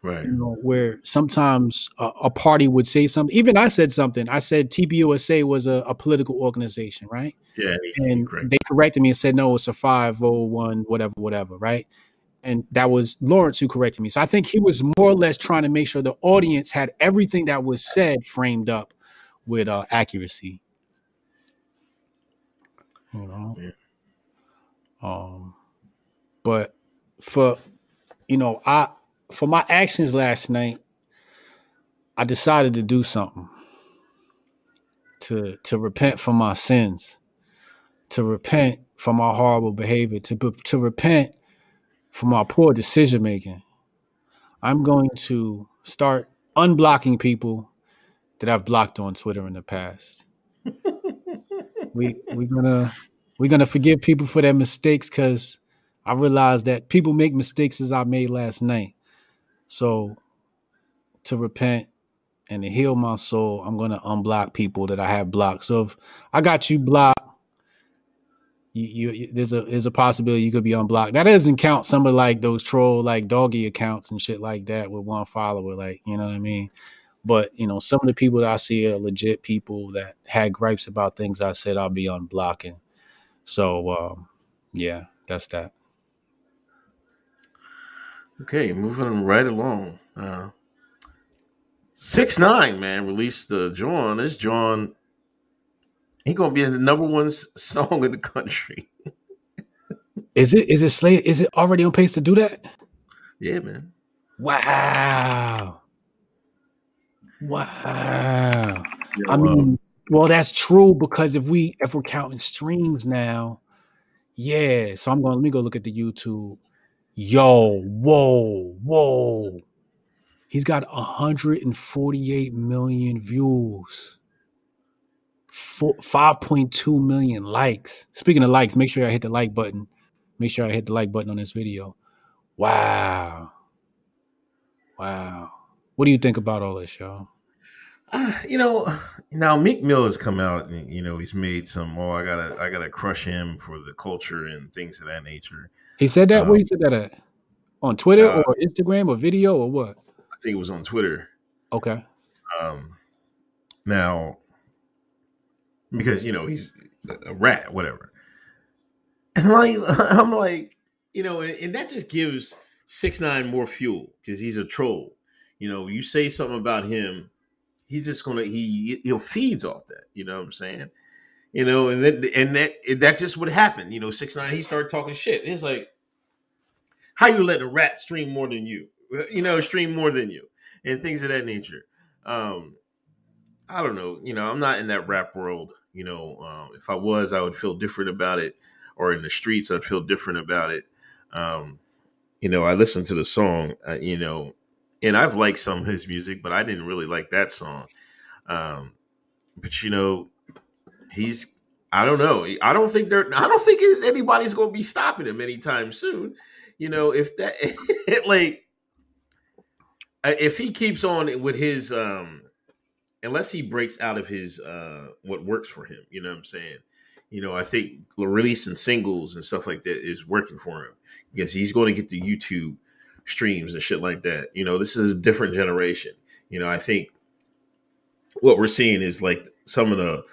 Right. You know, where sometimes a, a party would say something. Even I said something. I said TPUSA was a, a political organization, right? Yeah. and correct. they corrected me and said no it's a 501 whatever whatever right and that was lawrence who corrected me so i think he was more or less trying to make sure the audience had everything that was said framed up with uh, accuracy you know Yeah. um but for you know i for my actions last night i decided to do something to to repent for my sins to repent for my horrible behavior, to to repent for my poor decision making. I'm going to start unblocking people that I've blocked on Twitter in the past. we we're gonna we're gonna forgive people for their mistakes because I realized that people make mistakes as I made last night. So to repent and to heal my soul, I'm gonna unblock people that I have blocked. So if I got you blocked you, you there's a there's a possibility you could be unblocked. That doesn't count some of like those troll like doggy accounts and shit like that with one follower, like you know what I mean. But you know, some of the people that I see are legit people that had gripes about things I said. I'll be unblocking. So um, yeah, that's that. Okay, moving right along. Uh, Six nine man released the John. This John, he gonna be in the number one song in the country. Is it is it slate? Is it already on pace to do that? Yeah, man. Wow. Wow. Yo, I mean, well, that's true because if we if we're counting streams now, yeah. So I'm going. Let me go look at the YouTube. Yo, whoa, whoa. He's got 148 million views. Four, 5.2 million likes. Speaking of likes, make sure I hit the like button. Make sure I hit the like button on this video. Wow. Wow. What do you think about all this, y'all? Uh, you know, now Meek Mill has come out and you know he's made some. Oh, I gotta, I gotta crush him for the culture and things of that nature. He said that. Um, Where he said that at? On Twitter uh, or Instagram or video or what? I think it was on Twitter. Okay. Um, now, because you know he's a rat, whatever. And like, I'm like, you know, and, and that just gives six nine more fuel because he's a troll. You know, you say something about him, he's just gonna he he'll feeds off that. You know what I'm saying? You know, and then and that that just would happen. You know, six nine he started talking shit. It's like, how you letting a rat stream more than you? You know, stream more than you, and things of that nature. Um, I don't know. You know, I'm not in that rap world. You know, um, if I was, I would feel different about it. Or in the streets, I'd feel different about it. Um, you know, I listened to the song. Uh, you know, and I've liked some of his music, but I didn't really like that song. Um, but you know, he's. I don't know. I don't think there. I don't think anybody's going to be stopping him anytime soon. You know, if that like uh, if he keeps on with his um unless he breaks out of his uh what works for him you know what i'm saying you know i think releasing singles and stuff like that is working for him because he's going to get the youtube streams and shit like that you know this is a different generation you know i think what we're seeing is like some of the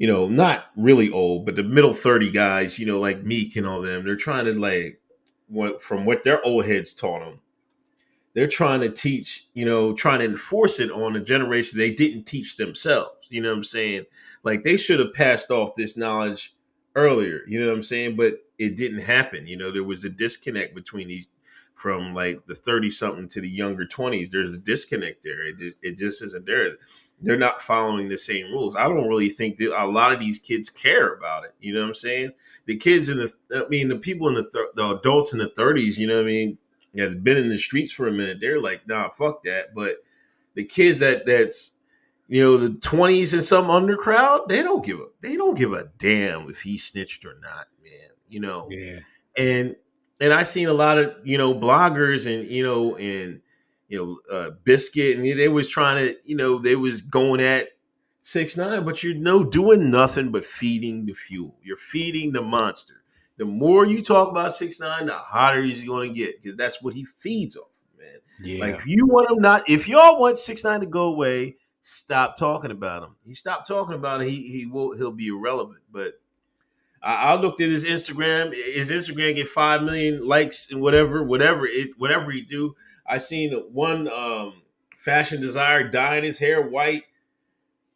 you know not really old but the middle 30 guys you know like meek and all them they're trying to like what from what their old heads taught them they're trying to teach, you know, trying to enforce it on a generation they didn't teach themselves. You know what I'm saying? Like they should have passed off this knowledge earlier, you know what I'm saying? But it didn't happen. You know, there was a disconnect between these from like the 30 something to the younger 20s. There's a disconnect there. It just, it just isn't there. They're not following the same rules. I don't really think that a lot of these kids care about it. You know what I'm saying? The kids in the, I mean, the people in the, th- the adults in the 30s, you know what I mean? has been in the streets for a minute, they're like, nah, fuck that. But the kids that that's you know the twenties and some under crowd, they don't give a they don't give a damn if he snitched or not, man. You know, Yeah. and and I seen a lot of you know bloggers and you know and you know uh, biscuit and they was trying to you know they was going at six nine, but you're no doing nothing but feeding the fuel. You're feeding the monster the more you talk about six nine, the hotter he's going to get because that's what he feeds off, man. Yeah. Like if you want him not, if y'all want six nine to go away, stop talking about him. He stopped talking about it. He he will he'll be irrelevant. But I, I looked at his Instagram. His Instagram get five million likes and whatever, whatever it, whatever he do. I seen one um, fashion designer dyeing his hair white.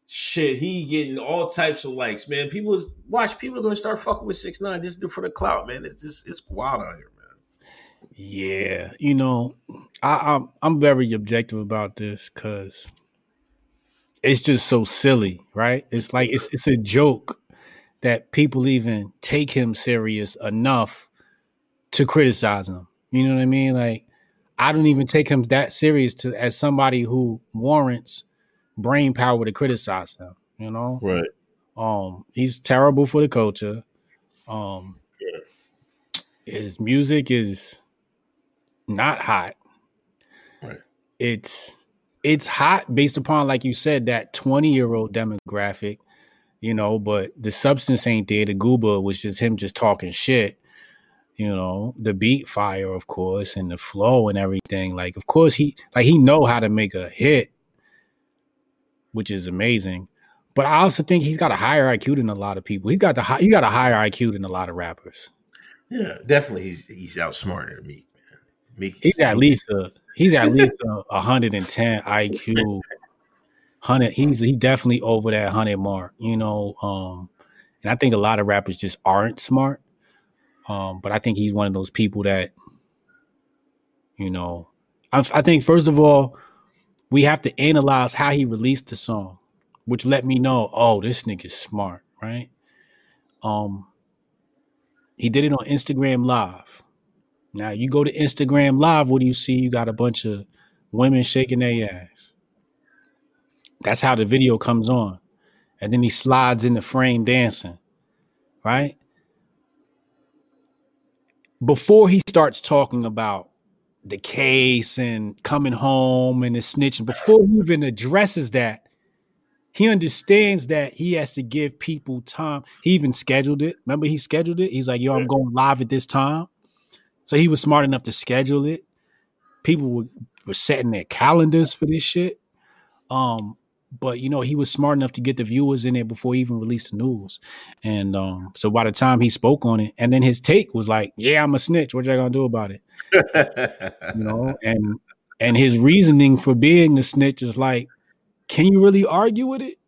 Shit, he getting all types of likes, man. People is watch. People are gonna start fucking with six nine just for the clout, man. It's just it's wild out here, man. Yeah, you know, I, I'm I'm very objective about this because it's just so silly, right? It's like it's it's a joke that people even take him serious enough to criticize him. You know what I mean? Like I don't even take him that serious to as somebody who warrants brain power to criticize him. You know, Right. um, he's terrible for the culture. Um, Yeah. his music is not hot. Right. It's it's hot based upon, like you said, that twenty year old demographic. You know, but the substance ain't there. The gooba was just him just talking shit. You know, the beat fire, of course, and the flow and everything. Like, of course, he like he know how to make a hit, which is amazing. But I also think he's got a higher IQ than a lot of people. He got the hi- he got a higher IQ than a lot of rappers. Yeah, definitely. He's he's outsmarted than Meek. Meek. He's at least a he's at least a, a hundred and ten IQ. Hundred. He's he definitely over that hundred mark. You know, um, and I think a lot of rappers just aren't smart. Um, but I think he's one of those people that, you know, I, I think first of all, we have to analyze how he released the song, which let me know, oh, this nigga's smart, right? Um, he did it on Instagram Live. Now you go to Instagram Live, what do you see? You got a bunch of women shaking their ass. That's how the video comes on. And then he slides in the frame dancing, right? Before he starts talking about the case and coming home and the snitching. Before he even addresses that, he understands that he has to give people time. He even scheduled it. Remember, he scheduled it. He's like, "Yo, I'm going live at this time." So he was smart enough to schedule it. People were, were setting their calendars for this shit. Um, but you know, he was smart enough to get the viewers in there before he even released the news. And um, so by the time he spoke on it, and then his take was like, "Yeah, I'm a snitch. What y'all gonna do about it?" You know, and and his reasoning for being a snitch is like, can you really argue with it?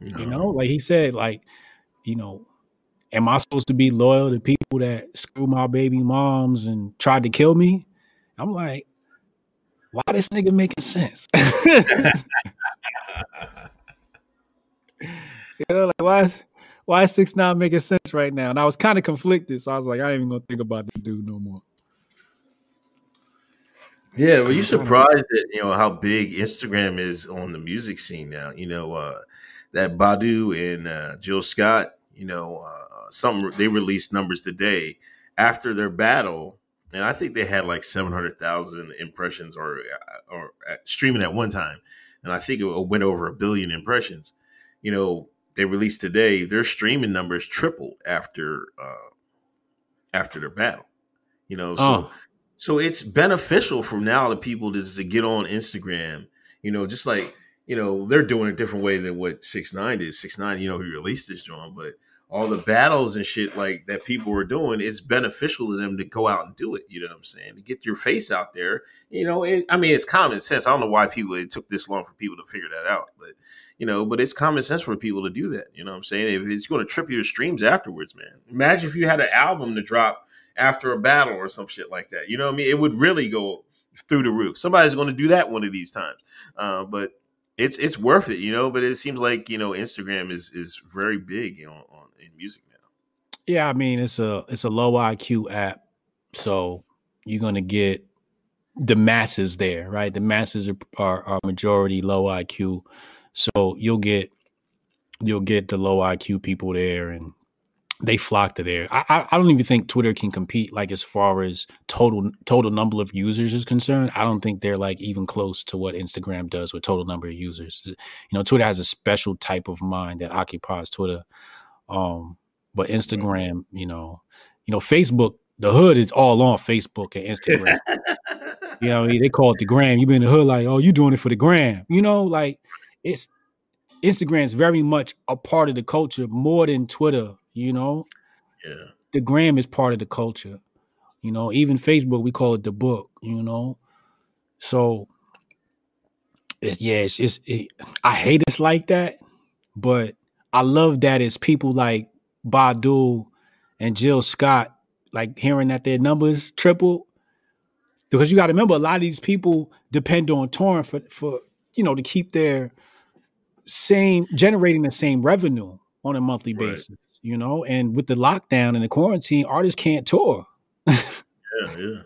You know, like he said, like, you know, am I supposed to be loyal to people that screw my baby moms and tried to kill me? I'm like, why this nigga making sense? you know, like why is why is six nine making sense right now? And I was kind of conflicted, so I was like, I ain't even gonna think about this dude no more. Yeah, well, you surprised at you know how big Instagram is on the music scene now. You know uh, that Badu and uh, Jill Scott. You know, uh, some they released numbers today after their battle, and I think they had like seven hundred thousand impressions or or streaming at one time, and I think it went over a billion impressions. You know, they released today. Their streaming numbers tripled after uh, after their battle. You know, so. Oh. So it's beneficial for now the people to, to get on Instagram, you know, just like, you know, they're doing a different way than what Six Nine did. Six Nine, you know, he released this joint, but all the battles and shit like that people were doing, it's beneficial to them to go out and do it. You know what I'm saying? To get your face out there. You know, it, I mean, it's common sense. I don't know why people it took this long for people to figure that out, but you know, but it's common sense for people to do that. You know what I'm saying? If it's going to trip your streams afterwards, man. Imagine if you had an album to drop after a battle or some shit like that. You know what I mean? It would really go through the roof. Somebody's going to do that one of these times. Uh, but it's it's worth it, you know. But it seems like you know Instagram is is very big you know, in music now. Yeah, I mean it's a it's a low IQ app, so you're gonna get the masses there, right? The masses are, are, are majority low IQ, so you'll get you'll get the low IQ people there, and they flock to there. I, I I don't even think Twitter can compete like as far as total total number of users is concerned. I don't think they're like even close to what Instagram does with total number of users. You know, Twitter has a special type of mind that occupies Twitter. Um, but Instagram, you know, you know, Facebook, the hood is all on Facebook and Instagram. you know, what I mean? they call it the gram. You been in the hood like, oh, you doing it for the gram. You know, like it's Instagram's very much a part of the culture more than Twitter, you know. Yeah. The gram is part of the culture. You know, even Facebook, we call it the book, you know. So it, yeah, it's, it's it, I hate it's like that, but I love that it's people like Badu and Jill Scott, like hearing that their numbers triple. Because you got to remember, a lot of these people depend on touring for, for you know to keep their same generating the same revenue on a monthly Right. basis. You know, and with the lockdown and the quarantine, artists can't tour. Yeah, yeah.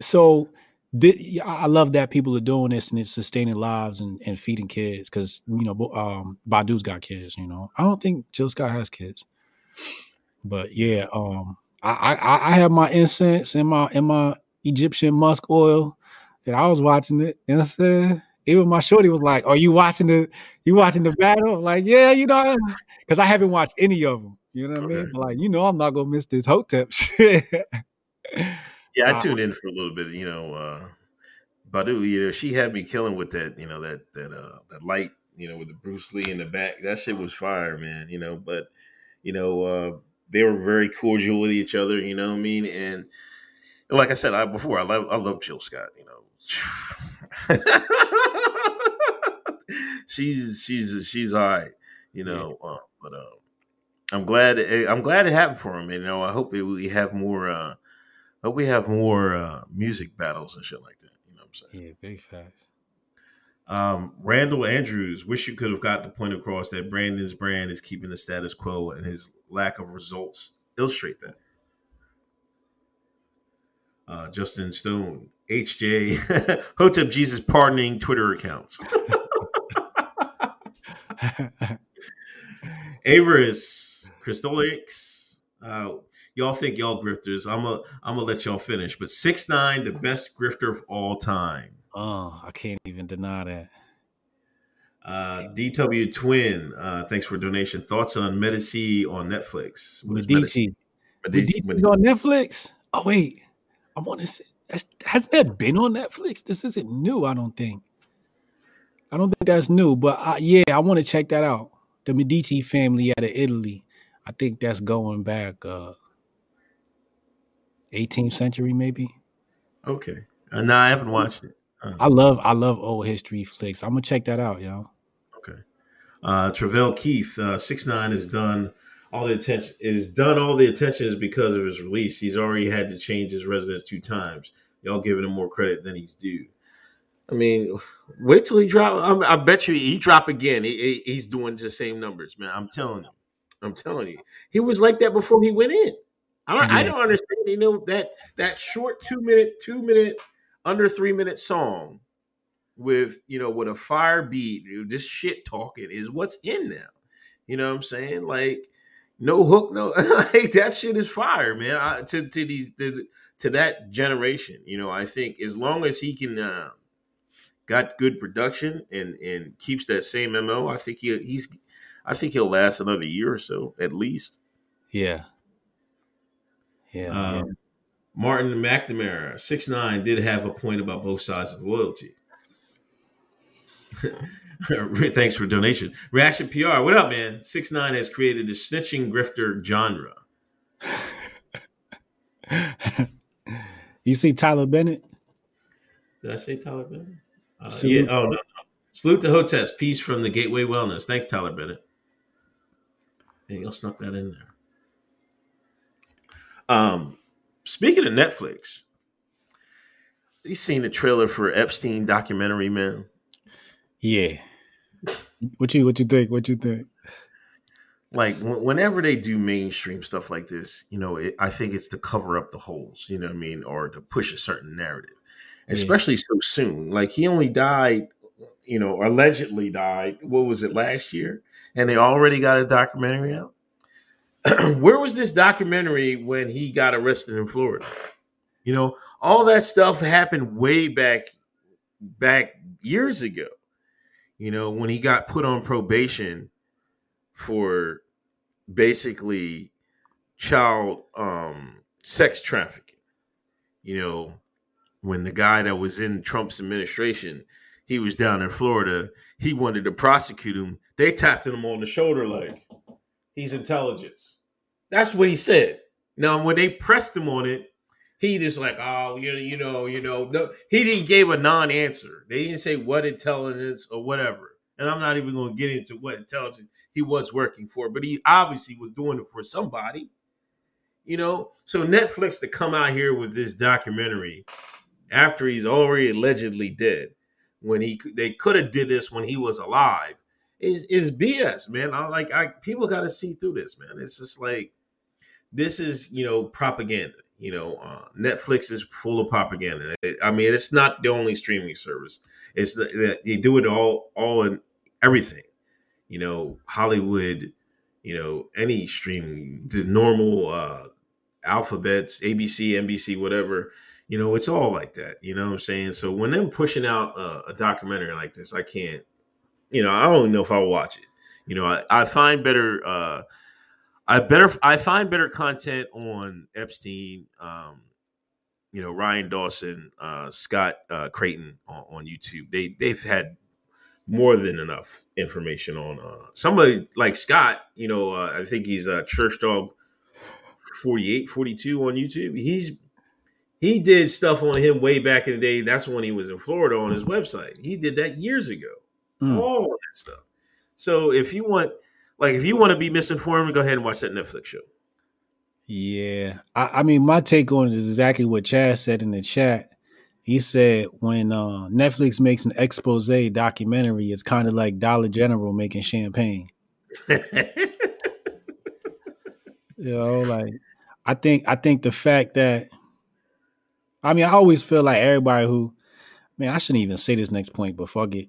so yeah, I love that people are doing this and it's sustaining lives and, and feeding kids because you know um, Badu's got kids. You know, I don't think Jill Scott has kids, but yeah, um, I, I I have my incense and my and my Egyptian musk oil, and I was watching it. You know what I'm saying? Even my shorty was like, "Are you watching the you watching the battle?" I'm like, yeah, you know, because I haven't watched any of them. You know what I mean? Like, you know, I'm not gonna miss this Hotep shit. Yeah, I Uh, tuned in for a little bit. You know, uh, Badu. You know, she had me killing with that. You know that that uh that light. You know, with the Bruce Lee in the back. That shit was fire, man. You know, but you know uh, they were very cordial with each other. You know what I mean? And like I said I, before, I love I love Jill Scott. You know, she's she's she's all right. You know, uh, but uh, I'm glad I'm glad it happened for him. You know, I hope it, we have more. Uh, hope we have more uh, music battles and shit like that. You know what I'm saying? yeah, big facts. Um, Randall Andrews, wish you could have got the point across that Brandon's brand is keeping the status quo and his lack of results illustrate that. Uh, Justin Stone, HJ, Hotep Jesus pardoning Twitter accounts. Avarice, Crystolix, uh, y'all think y'all grifters. I'm a I'm gonna let y'all finish. But six nine, the best grifter of all time. Oh, I can't even deny that. Uh, DW Twin, uh, thanks for donation. Thoughts on Medici on Netflix? What is Medici. Medici? Medici's on Netflix. Oh wait, I want to say hasn't that been on Netflix? This isn't new. I don't think. I don't think that's new, but I, yeah, I want to check that out. The Medici family out of Italy. I think that's going back uh 18th century, maybe. Okay. Uh, no, I haven't watched it. Uh, I love I love old history flicks. I'm gonna check that out, y'all. okay. Uh, Travell Keith, uh, six nine is done. All the attention is done. All the attention is because of his release. He's already had to change his residence two times. Y'all giving him more credit than he's due. I mean, wait till he drop. I'm, I bet you he drop again. He, he- he's doing the same numbers, man. I'm telling you. I'm telling you. He was like that before he went in. I don't. I don't understand. You know that that short two minute, two minute, under three minute song with you know with a fire beat. dude, This shit talking is what's in now. You know what I'm saying? Like no hook, no like that shit is fire, man. I, to to these to, to that generation, you know, I think as long as he can uh, got good production and and keeps that same mo, I think he he's I think he'll last another year or so at least. Yeah. Yeah. yeah. Um, Martin McNamara, six nine, did have a point about both sides of loyalty. Thanks for donation. Reaction PR, what up, man? Six nine has created the snitching grifter genre. you see Tyler Bennett? Did I say Tyler Bennett? Uh, yeah. Oh no, no. Salute to Hotez. Peace from the Gateway Wellness. Thanks, Tyler Bennett. Hey, y'all snuck that in there. Um, speaking of Netflix, you seen the trailer for Epstein documentary, man? Yeah. What you what you think? What you think? Like wh- whenever they do mainstream stuff like this, you know, it, I think it's to cover up the holes. You know what I mean, or to push a certain narrative, Yeah. especially so soon. Like he only died, you know, allegedly died. What was it last year? And they already got a documentary out. Where was this documentary when he got arrested in Florida? You know, all that stuff happened way back back years ago. You know, when he got put on probation for basically child um sex trafficking. You know, when the guy that was in Trump's administration, he was down in Florida, he wanted to prosecute him. They tapped him on the shoulder like he's intelligence. That's what he said. Now, when they pressed him on it, he just like, oh, you know, you know, you know. No, he didn't gave a non-answer. They didn't say what intelligence or whatever. And I'm not even going to get into what intelligence he was working for, but he obviously was doing it for somebody. You know, so Netflix to come out here with this documentary after he's already allegedly dead, when he they could have did this when he was alive, is is BS, man. I like I people got to see through this, man. It's just like this is you know propaganda. You know, uh, Netflix is full of propaganda. It- I mean, it's not the only streaming service. It's that they do it all all in everything. You know, Hollywood. You know, any streaming, the normal uh, alphabets, ABC, NBC, whatever. You know, it's all like that. You know what I'm saying? So when them pushing out uh, a documentary like this, I can't. You know, I don't know if I'll watch it. You know, I, I find better. Uh, I better. I find better content on Epstein. Um, you know, Ryan Dawson, uh, Scott uh, Creighton on, on YouTube. They they've had more than enough information on uh, somebody like Scott. You know, uh, I think he's uh, Church Dog 48, 42 on YouTube. He's he did stuff on him way back in the day. That's when he was in Florida on his website. He did that years ago. Mm. All of that stuff. So if you want, like, if you want to be misinformed, go ahead and watch that Netflix show. Yeah. I, I mean, my take on it is exactly what Chad said in the chat. He said when uh, Netflix makes an expose documentary, it's kind of like Dollar General making champagne. You know, like I think I think the fact that I mean I always feel like everybody who man, I shouldn't even say this next point, but fuck it.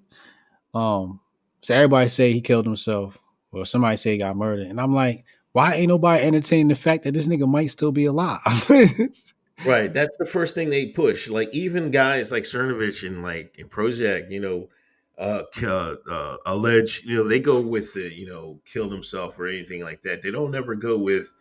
Um so everybody say he killed himself or somebody say he got murdered. And I'm like, Why ain't nobody entertaining the fact that this nigga might still be alive? Right. That's the first thing they push. Like even guys like Cernovich and like and Posobiec, you know, uh, uh, uh allege, you know, they go with the, you know, killed himself or anything like that. They don't ever go with,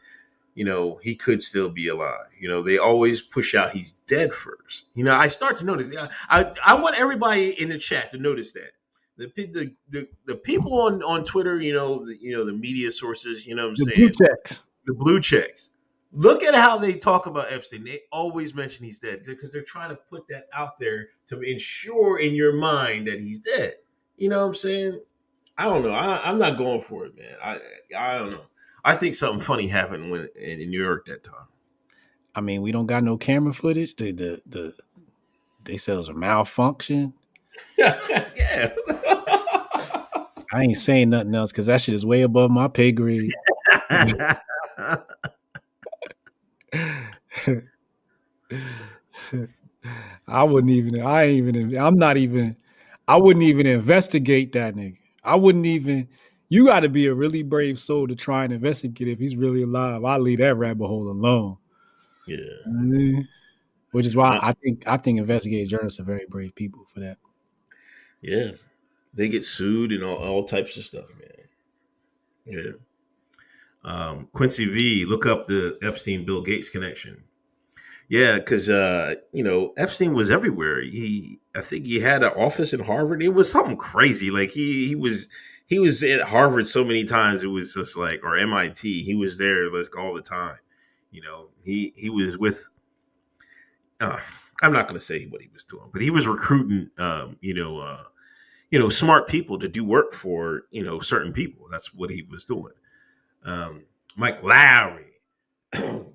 you know, he could still be alive. You know, they always push out he's dead first. You know, I start to notice. I I want everybody in the chat to notice that. The, the the the people on on Twitter, you know, the, you know the media sources, you know, what I'm the saying blue checks. the blue checks. Look at how they talk about Epstein. They always mention he's dead because they're trying to put that out there to ensure in your mind that he's dead. You know what I'm saying? I don't know. I, I'm not going for it, man. I I don't know. I think something funny happened when in, in New York that time. I mean, we don't got no camera footage. The the the they said it was a malfunction. yeah. I ain't saying nothing else because that shit is way above my pay grade. I wouldn't even. I ain't even. I'm not even. I wouldn't even investigate that nigga. I wouldn't even. You got to be a really brave soul to try and investigate if he's really alive. I leave that rabbit hole alone. yeah. Mm. Which is why I think I think investigative journalists are very brave people for that. Yeah. They get sued and all, all types of stuff, man. Yeah. Um, Quincy V, look up the Epstein Bill Gates connection. Yeah, because uh, you know Epstein was everywhere. He, I think he had an office in Harvard. It was something crazy. Like he, he was, he was at Harvard so many times. It was just like, or MIT. He was there like all the time. You know, he he was with. Uh, I'm not going to say what he was doing, but he was recruiting. Um, you know, uh, you know, smart people to do work for you know certain people. That's what he was doing. Um, Mike Lowry.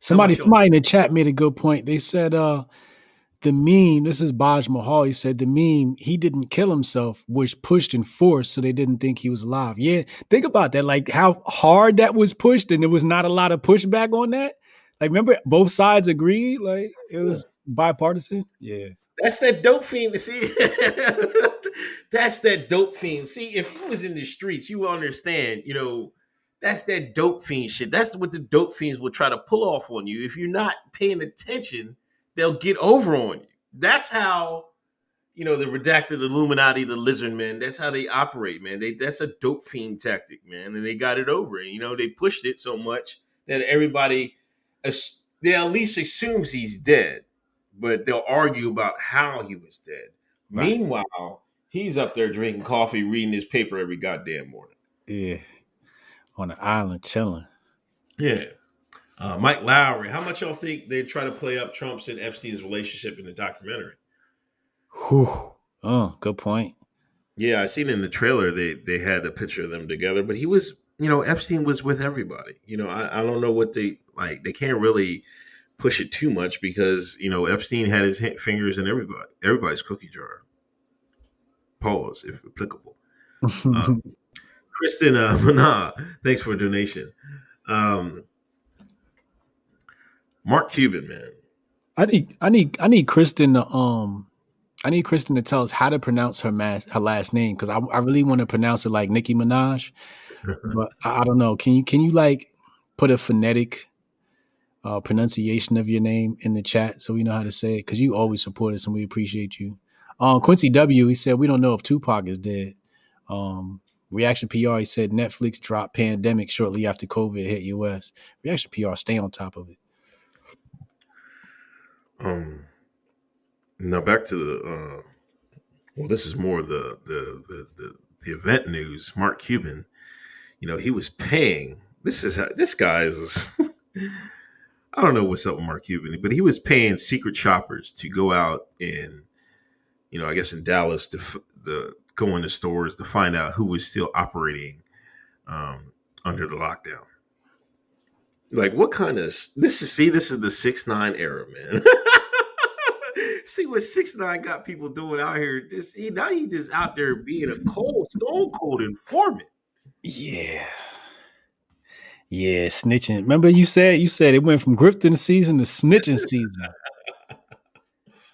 Somebody, Sure. somebody in the chat made a good point. They said, uh, the meme, this is Baj Mahal. He said the meme, he didn't kill himself, was pushed and forced, so they didn't think he was alive. Yeah, think about that. Like how hard that was pushed, and there was not a lot of pushback on that. Like, remember, both sides agreed. Like it was bipartisan. Yeah. That's that dope fiend. To see, that's that dope fiend. See, if he was in the streets, you will understand. You know, that's that dope fiend shit. That's what the dope fiends will try to pull off on you. If you're not paying attention, they'll get over on you. That's how, you know, the redacted Illuminati, the lizard men. That's how they operate, man. They that's a dope fiend tactic, man, and they got it over. You know, they pushed it so much that everybody, they at least assumes he's dead, but they'll argue about how he was dead. Right. Meanwhile, he's up there drinking coffee, reading his paper every goddamn morning. Yeah. On the island chilling. Yeah. Uh, Mike Lowry, how much y'all think they try to play up Trump's and Epstein's relationship in the documentary? Whew. Oh, good point. Yeah, I seen in the trailer they they had a picture of them together, but he was, you know, Epstein was with everybody. You know, I, I don't know what they like. They can't really push it too much because you know Epstein had his fingers in everybody everybody's cookie jar. Pause if applicable. Um, Kristen uh, Mana, thanks for a donation. Um, Mark Cuban, man. I need I need I need Kristen to um I need Kristen to tell us how to pronounce her mas- her last name because I, I really want to pronounce it like Nicki Minaj, but I, I don't know. Can you can you like put a phonetic uh, pronunciation of your name in the chat so we know how to say it? Because you always support us and we appreciate you. Um, Quincy W. He said we don't know if Tupac is dead. Um, Reaction PR. He said Netflix dropped Pandemic shortly after COVID hit US. Reaction PR. Stay on top of it. Um, now back to the uh, well, this is more the the the the, the event news. Mark Cuban, you know, he was paying. This is how this guy is. I don't know what's up with Mark Cuban, but he was paying secret shoppers to go out in, you know, I guess in Dallas to the go into stores to find out who was still operating um, under the lockdown. Like what kind of this is see this is the six nine era, man. see what six nine got people doing out here. Just he now he just out there being a cold, stone cold informant. Yeah. Yeah, snitching. Remember you said you said it went from grifting season to snitching season.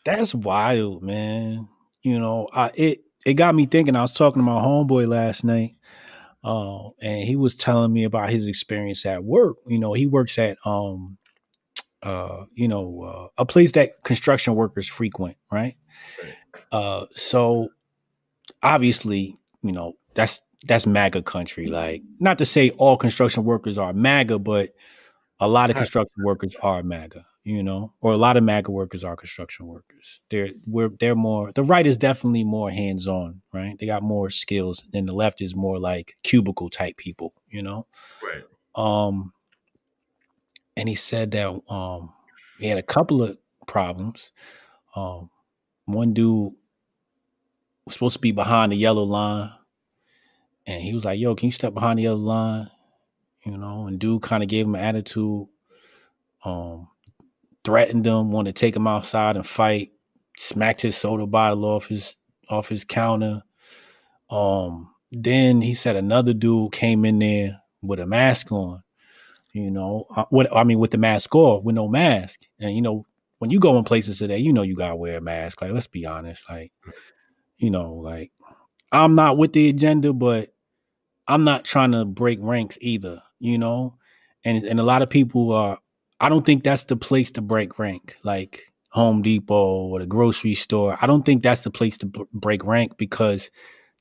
That's wild, man. You know, I it it got me thinking. I was talking to my homeboy last night. Uh, and he was telling me about his experience at work. You know, he works at um, uh, you know, uh, a place that construction workers frequent, right? Uh, so obviously, you know, that's that's MAGA country. Like, not to say all construction workers are MAGA, but a lot of construction workers are MAGA. You know, or a lot of MAGA workers are construction workers. They're we're they're more the right is definitely more hands on, right? They got more skills, than the left is more like cubicle type people. You know, Right. um, and he said that um, he had a couple of problems. Um, one dude was supposed to be behind the yellow line, and he was like, "Yo, can you step behind the yellow line?" You know, and dude kind of gave him an attitude, um, threatened him, wanted to take him outside and fight, smacked his soda bottle off his off his counter. Um, then he said another dude came in there with a mask on you know uh, what i mean with the mask off with no mask and you know when you go in places today you know you gotta wear a mask like let's be honest like you know like i'm not with the agenda but i'm not trying to break ranks either you know and and a lot of people are i don't think that's the place to break rank like home depot or the grocery store i don't think that's the place to b- break rank because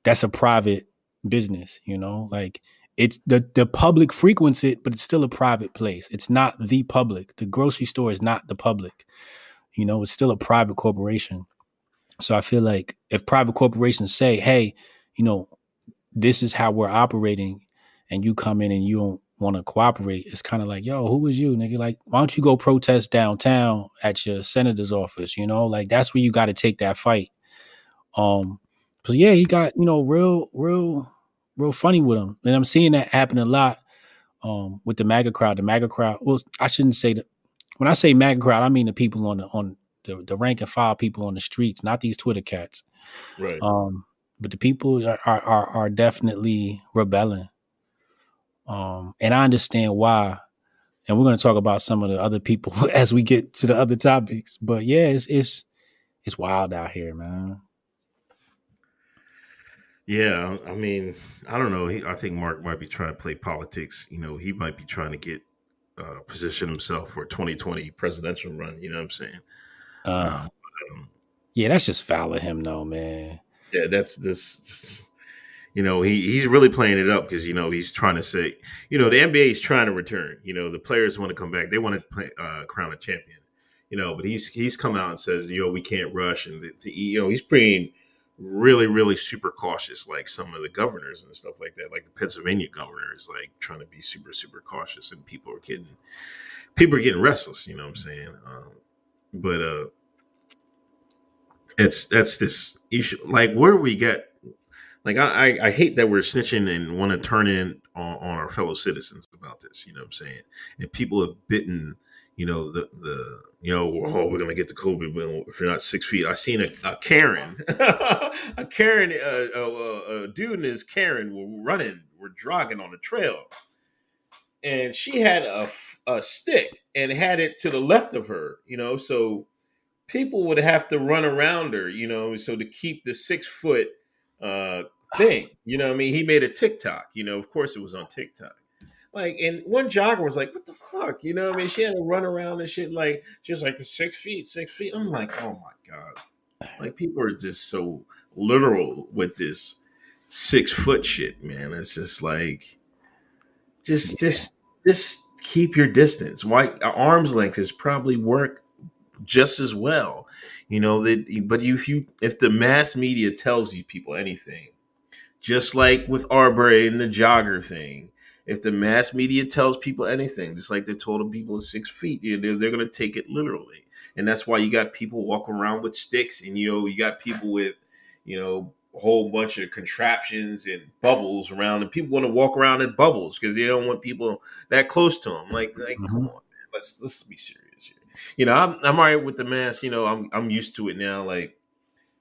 that's a private business you know like it's the the public frequents it, but it's still a private place. It's not the public. The grocery store is not the public. You know, it's still a private corporation. So I feel like if private corporations say, "Hey, you know, this is how we're operating," and you come in and you don't want to cooperate, it's kind of like, "Yo, who is you, nigga? Like, why don't you go protest downtown at your senator's office? You know, like that's where you got to take that fight." Um, so yeah, he got you know real, real real funny with him. And I'm seeing that happen a lot um, with the MAGA crowd. The MAGA crowd. Well, I shouldn't say that. When I say MAGA crowd, I mean the people on the on the, the rank and file people on the streets, not these Twitter cats. Right. Um, but the people are are, are, are definitely rebelling. Um, and I understand why. And we're going to talk about some of the other people as we get to the other topics. But yeah, it's it's it's wild out here, man. Yeah, I mean, I don't know. He, I think Mark might be trying to play politics. You know, he might be trying to get uh, position himself for a 2020 presidential run. You know what I'm saying? Uh, Um, yeah, that's just foul of him, though, man. yeah, that's this. You know, he he's really playing it up because you know he's trying to say, you know, the NBA is trying to return. You know, the players want to come back. They want to play, uh, crown a champion. You know, but he's he's come out and says, you know, we can't rush, and the, the, you know, he's being really, really super cautious, like some of the governors and stuff like that. Like the Pennsylvania governor is like trying to be super, super cautious, and people are getting people are getting restless. You know what I'm saying? Um, but uh, it's that's this issue. Like where we get, like I I, hate that we're snitching and want to turn in on, on our fellow citizens about this. You know what I'm saying? And people have bitten. You know the the you know oh we're gonna get the COVID if you're not six feet. I seen a, a Karen, a Karen, uh, uh, a dude and his Karen were running, were jogging on the trail, and she had a a stick and had it to the left of her. You know, so people would have to run around her. You know, so to keep the six foot uh, thing. You know, what I mean, he made a TikTok. You know, of course it was on TikTok. Like, and one jogger was like, "What the fuck?" You know, what I mean, she had to run around and shit. Like, she was like, six feet, six feet." I'm like, "Oh my god!" Like, people are just so literal with this six foot shit, man. It's just like, just, just, just keep your distance. Why arm's length is probably work just as well. You know that, but if you if the mass media tells you people anything, just like with Arbery and the jogger thing, if the mass media tells people anything, just like they told people six feet, you know, they're, they're going to take it literally, and that's why you got people walking around with sticks, and you know you got people with, you know, a whole bunch of contraptions and bubbles around, and people want to walk around in bubbles because they don't want people that close to them. Like, like, Mhm. come on, man, let's let's be serious here. You know, I'm I'm all right with the mask. You know, I'm I'm used to it now. Like.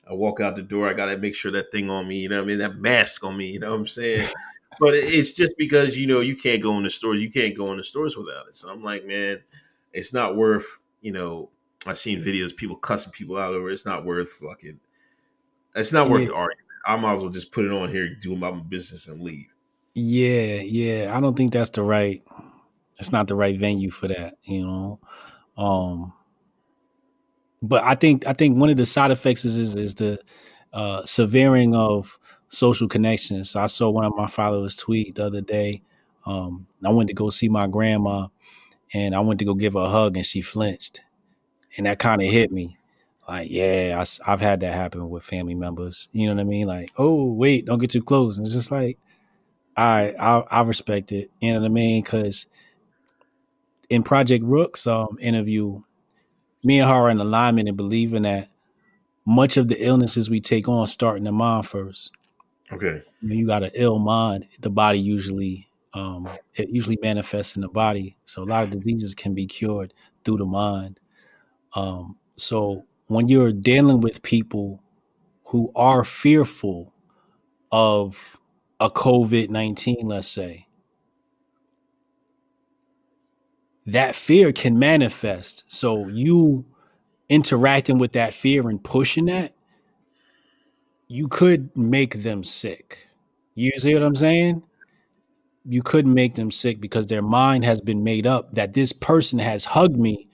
I walk out the door, I gotta make sure that thing on me, you know what I mean? That mask on me, you know what I'm saying? But it's just because you know you can't go in the stores, you can't go in the stores without it. So I'm like, man, it's not worth, you know, I've seen videos people cussing people out over. it. It's not worth fucking. It's not worth Yeah. the argument. I might as well just put it on here, do my business, and leave. Yeah, yeah. I don't think that's the right. It's not the right venue for that. You know. Um. But I think I think one of the side effects is is, is the uh, severing of social connections. So I saw one of my followers tweet the other day. Um, I went to go see my grandma, and I went to go give her a hug, and she flinched, and that kind of hit me. Like, yeah, I, have had that happen with family members. You know what I mean? Like, oh, wait, don't get too close. And it's just like, I I, I respect it. You know what I mean? Because in Project Rook's um, interview, me and her are in alignment and believing that much of the illnesses we take on start in the mind first. Okay. When you got an ill mind, the body usually um, it usually manifests in the body. So a lot of diseases can be cured through the mind. Um, so when you're dealing with people who are fearful of a COVID 19, let's say, that fear can manifest. So you interacting with that fear and pushing that, you could make them sick. You see what I'm saying? You could make them sick because their mind has been made up that this person has hugged me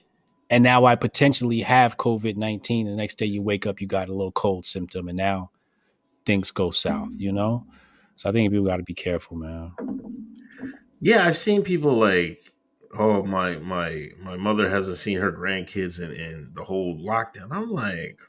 and now I potentially have COVID 19. The next day you wake up, you got a little cold symptom, and now things go south, you know? So I think people got to be careful, man. Yeah, I've seen people like oh my my my mother hasn't seen her grandkids in, in the whole lockdown. I'm like,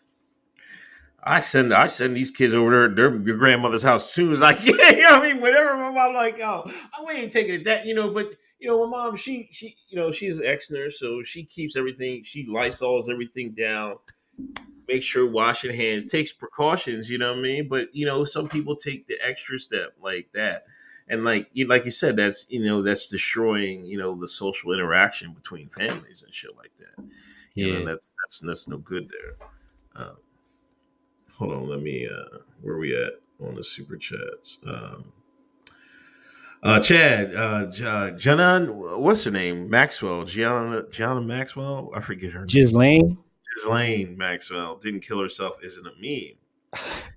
I send I send these kids over there their your grandmother's house as soon as I can. I mean, whatever. my mom like, oh, I ain't taking it that, you know, but you know, my mom, she she you know, she's an ex nurse, so she keeps everything, she lysols everything down, make sure washing hands, takes precautions, you know what I mean? But you know, some people take the extra step like that and like you like you said, that's you know that's destroying you know the social interaction between families and shit like that. You yeah, know, that's that's that's no good there. Um, hold on, let me. uh Where we at on the super chats? Um, uh, Chad, uh, J- Jenna, what's her name? Maxwell, Gianna, Gianna Maxwell. I forget her. name. Ghislaine. Ghislaine Maxwell didn't kill herself. Isn't a meme.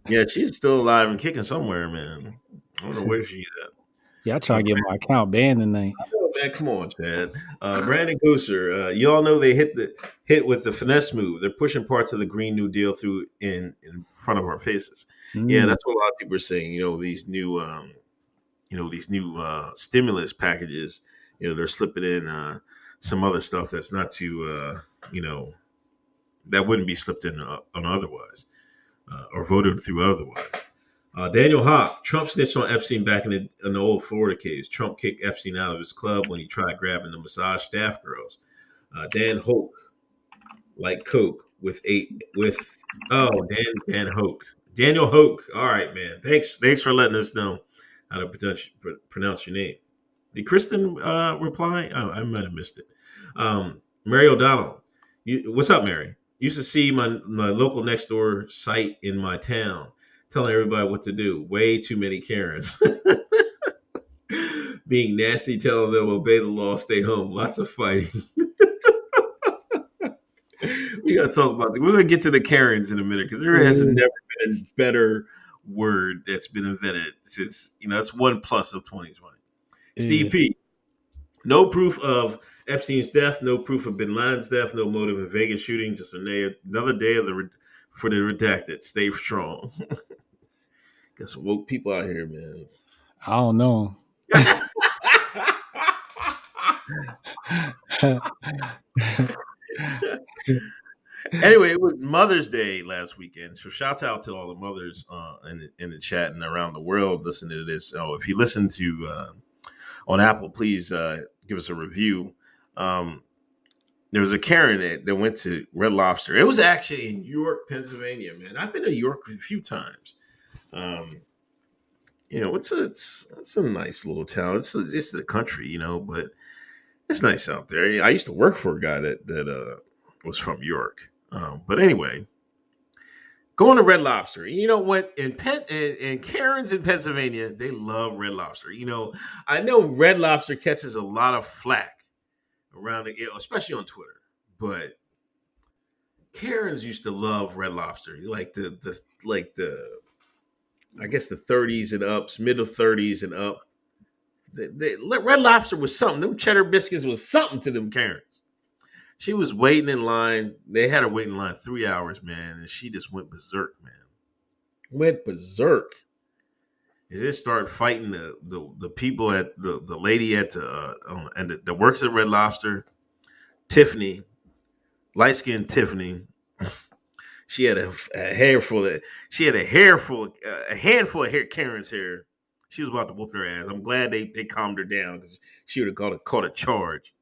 Yeah, she's still alive and kicking somewhere, man. I don't know where she's at. Yeah, I try to get my account banned tonight. Oh, man, come on, Chad. Uh, Brandon Gooser, uh, you all know they hit the hit with the finesse move. They're pushing parts of the Green New Deal through in in front of our faces. Mm. Yeah, that's what a lot of people are saying. You know, these new, um, you know, these new uh, stimulus packages. You know, they're slipping in uh, some other stuff that's not too, uh, you know, that wouldn't be slipped in uh, on otherwise uh, or voted through otherwise. Uh, Daniel Hawk, Trump snitched on Epstein back in the, in the, old Florida case. Trump kicked Epstein out of his club when he tried grabbing the massage staff girls. Uh, Dan Hoke, like Coke with eight with oh Dan Dan Hoke, Daniel Hoke. All right, man. Thanks thanks for letting us know how to pronounce, pronounce your name. Did Kristen uh, reply? Oh, I might have missed it. Um, Mary O'Donnell, you, what's up, Mary? Used to see my my local next door site in my town telling everybody what to do. Way too many Karens. Being nasty, telling them obey the law, stay home. Lots of fighting. we gotta talk about. We're gonna get to the Karens in a minute because there has mm. never been a better word that's been invented since you know that's one plus of 2020. Steve P. No proof of Epstein's death, no proof of Bin Laden's death, no motive in Vegas shooting. Just another day of the for the redacted. Stay strong. Got some woke people out here, man. I don't know. anyway, it was Mother's Day last weekend, so shout out to all the mothers uh, in the, in the chat and around the world listening to this. Oh, if you listen to uh, on Apple, please uh, give us a review. Um, there was a Karen that, that went to Red Lobster. It was actually in York, Pennsylvania, man. I've been to York a few times. Um, you know, it's a it's, it's a nice little town. It's it's the country, you know, but it's nice out there. I used to work for a guy that that uh, was from York. Um, but anyway, going to Red Lobster. You know what? In Penn in Karen's in Pennsylvania, they love Red Lobster. You know, I know Red Lobster catches a lot of flack around the, especially on Twitter, but Karens used to love Red Lobster, like the the like the I guess the 30s and ups, middle 30s and up. The, the Red Lobster was something. Them cheddar biscuits was something to them Karens. She was waiting in line. They had her waiting in line three hours, man, and she just went berserk, man. Went berserk. They just started fighting the, the the people at the the lady at the uh, and the, the works at Red Lobster, Tiffany, light skinned Tiffany. She had a, a hair full of she had a hair full uh, a handful of hair Karen's hair. She was about to whoop their ass. I'm glad they, they calmed her down because she would have caught a, caught a charge.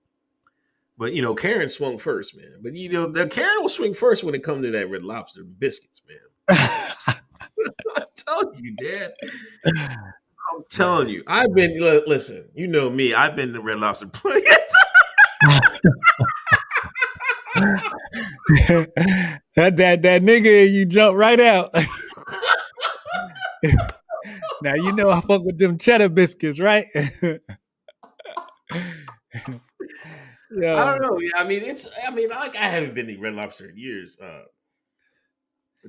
But you know, Karen swung first, man. But you know, the Karen will swing first when it comes to that Red Lobster biscuits, man. I'm telling you, Dad. I'm telling you. I've been li- listen. You know me. I've been to Red Lobster plenty of times. that that that nigga, you jump right out. now you know I fuck with them cheddar biscuits, right? I don't know. Yeah, I mean, it's. I mean, like I haven't been to Red Lobster in years. Uh,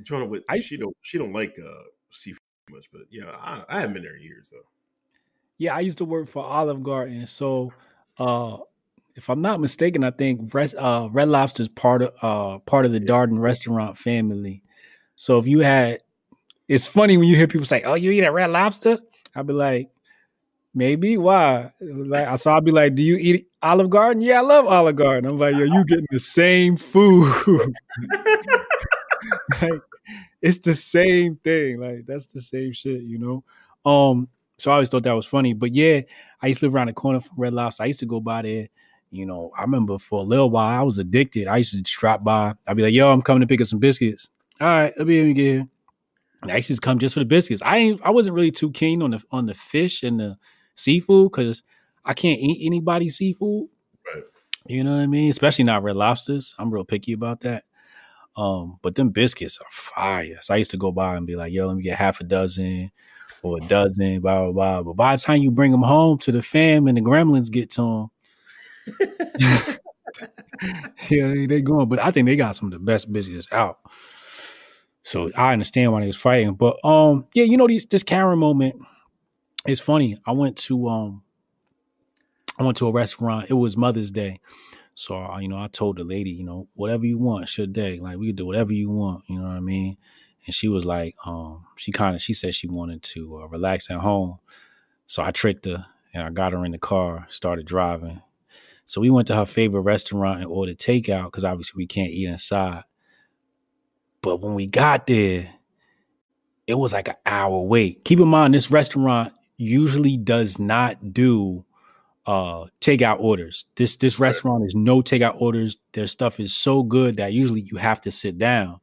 Jonah, with I- she don't she don't like uh seafood much, but yeah, I, I haven't been there in years though. Yeah, I used to work for Olive Garden, so uh, if I'm not mistaken, I think Red, uh, Red Lobster's part of uh, part of the Darden restaurant family. So if you had, it's funny when you hear people say, "Oh, you eat at Red Lobster," I'd be like, maybe. Why? Like, so I'd be like, "Do you eat Olive Garden?" Yeah, I love Olive Garden. I'm like, "Yo, you getting the same food?" like, it's the same thing. Like that's the same shit, you know. Um, so I always thought that was funny. But yeah, I used to live around the corner from Red Lobster. I used to go by there. You know, I remember for a little while I was addicted. I used to just drop by. I'd be like, "Yo, I'm coming to pick up some biscuits." All right, let me get here. And I used to just come just for the biscuits. I ain't, I wasn't really too keen on the on the fish and the seafood because I can't eat anybody's seafood. Right. You know what I mean? Especially not red lobsters. I'm real picky about that. Um, but them biscuits are fire. So I used to go by and be like, yo, let me get half a dozen or a dozen, blah, blah, blah. But by the time you bring them home to the fam and the gremlins get to them, yeah, they, going. But I think they got some of the best business out. So I understand why they was fighting. But um, yeah, you know, these this Karen moment is funny. I went to um I went to a restaurant. It was Mother's Day. So I, you know, I told the lady, you know, whatever you want, it's your day. Like we could do whatever you want. You know what I mean? And she was like, um, she kind of, she said she wanted to uh, relax at home. So I tricked her and I got her in the car, started driving. So we went to her favorite restaurant and ordered takeout because obviously we can't eat inside. But when we got there, it was like an hour wait. Keep in mind, this restaurant usually does not do uh takeout orders. This this restaurant is no takeout orders. Their stuff is so good that usually you have to sit down.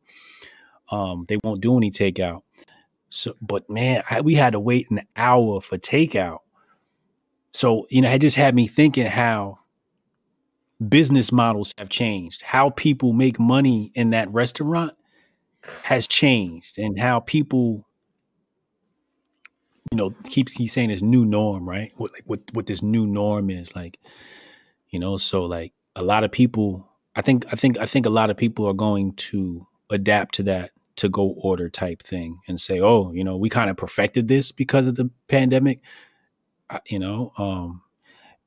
Um, they won't do any takeout. So, but man, I, we had to wait an hour for takeout. So you know, it just had me thinking how business models have changed, how people make money in that restaurant has changed, and how people you know, keeps he's saying this new norm, right? What like what what this new norm is like, you know. So like a lot of people, I think I think I think a lot of people are going to adapt to that to go order type thing and say, oh, you know, we kind of perfected this because of the pandemic, I- you know. Um,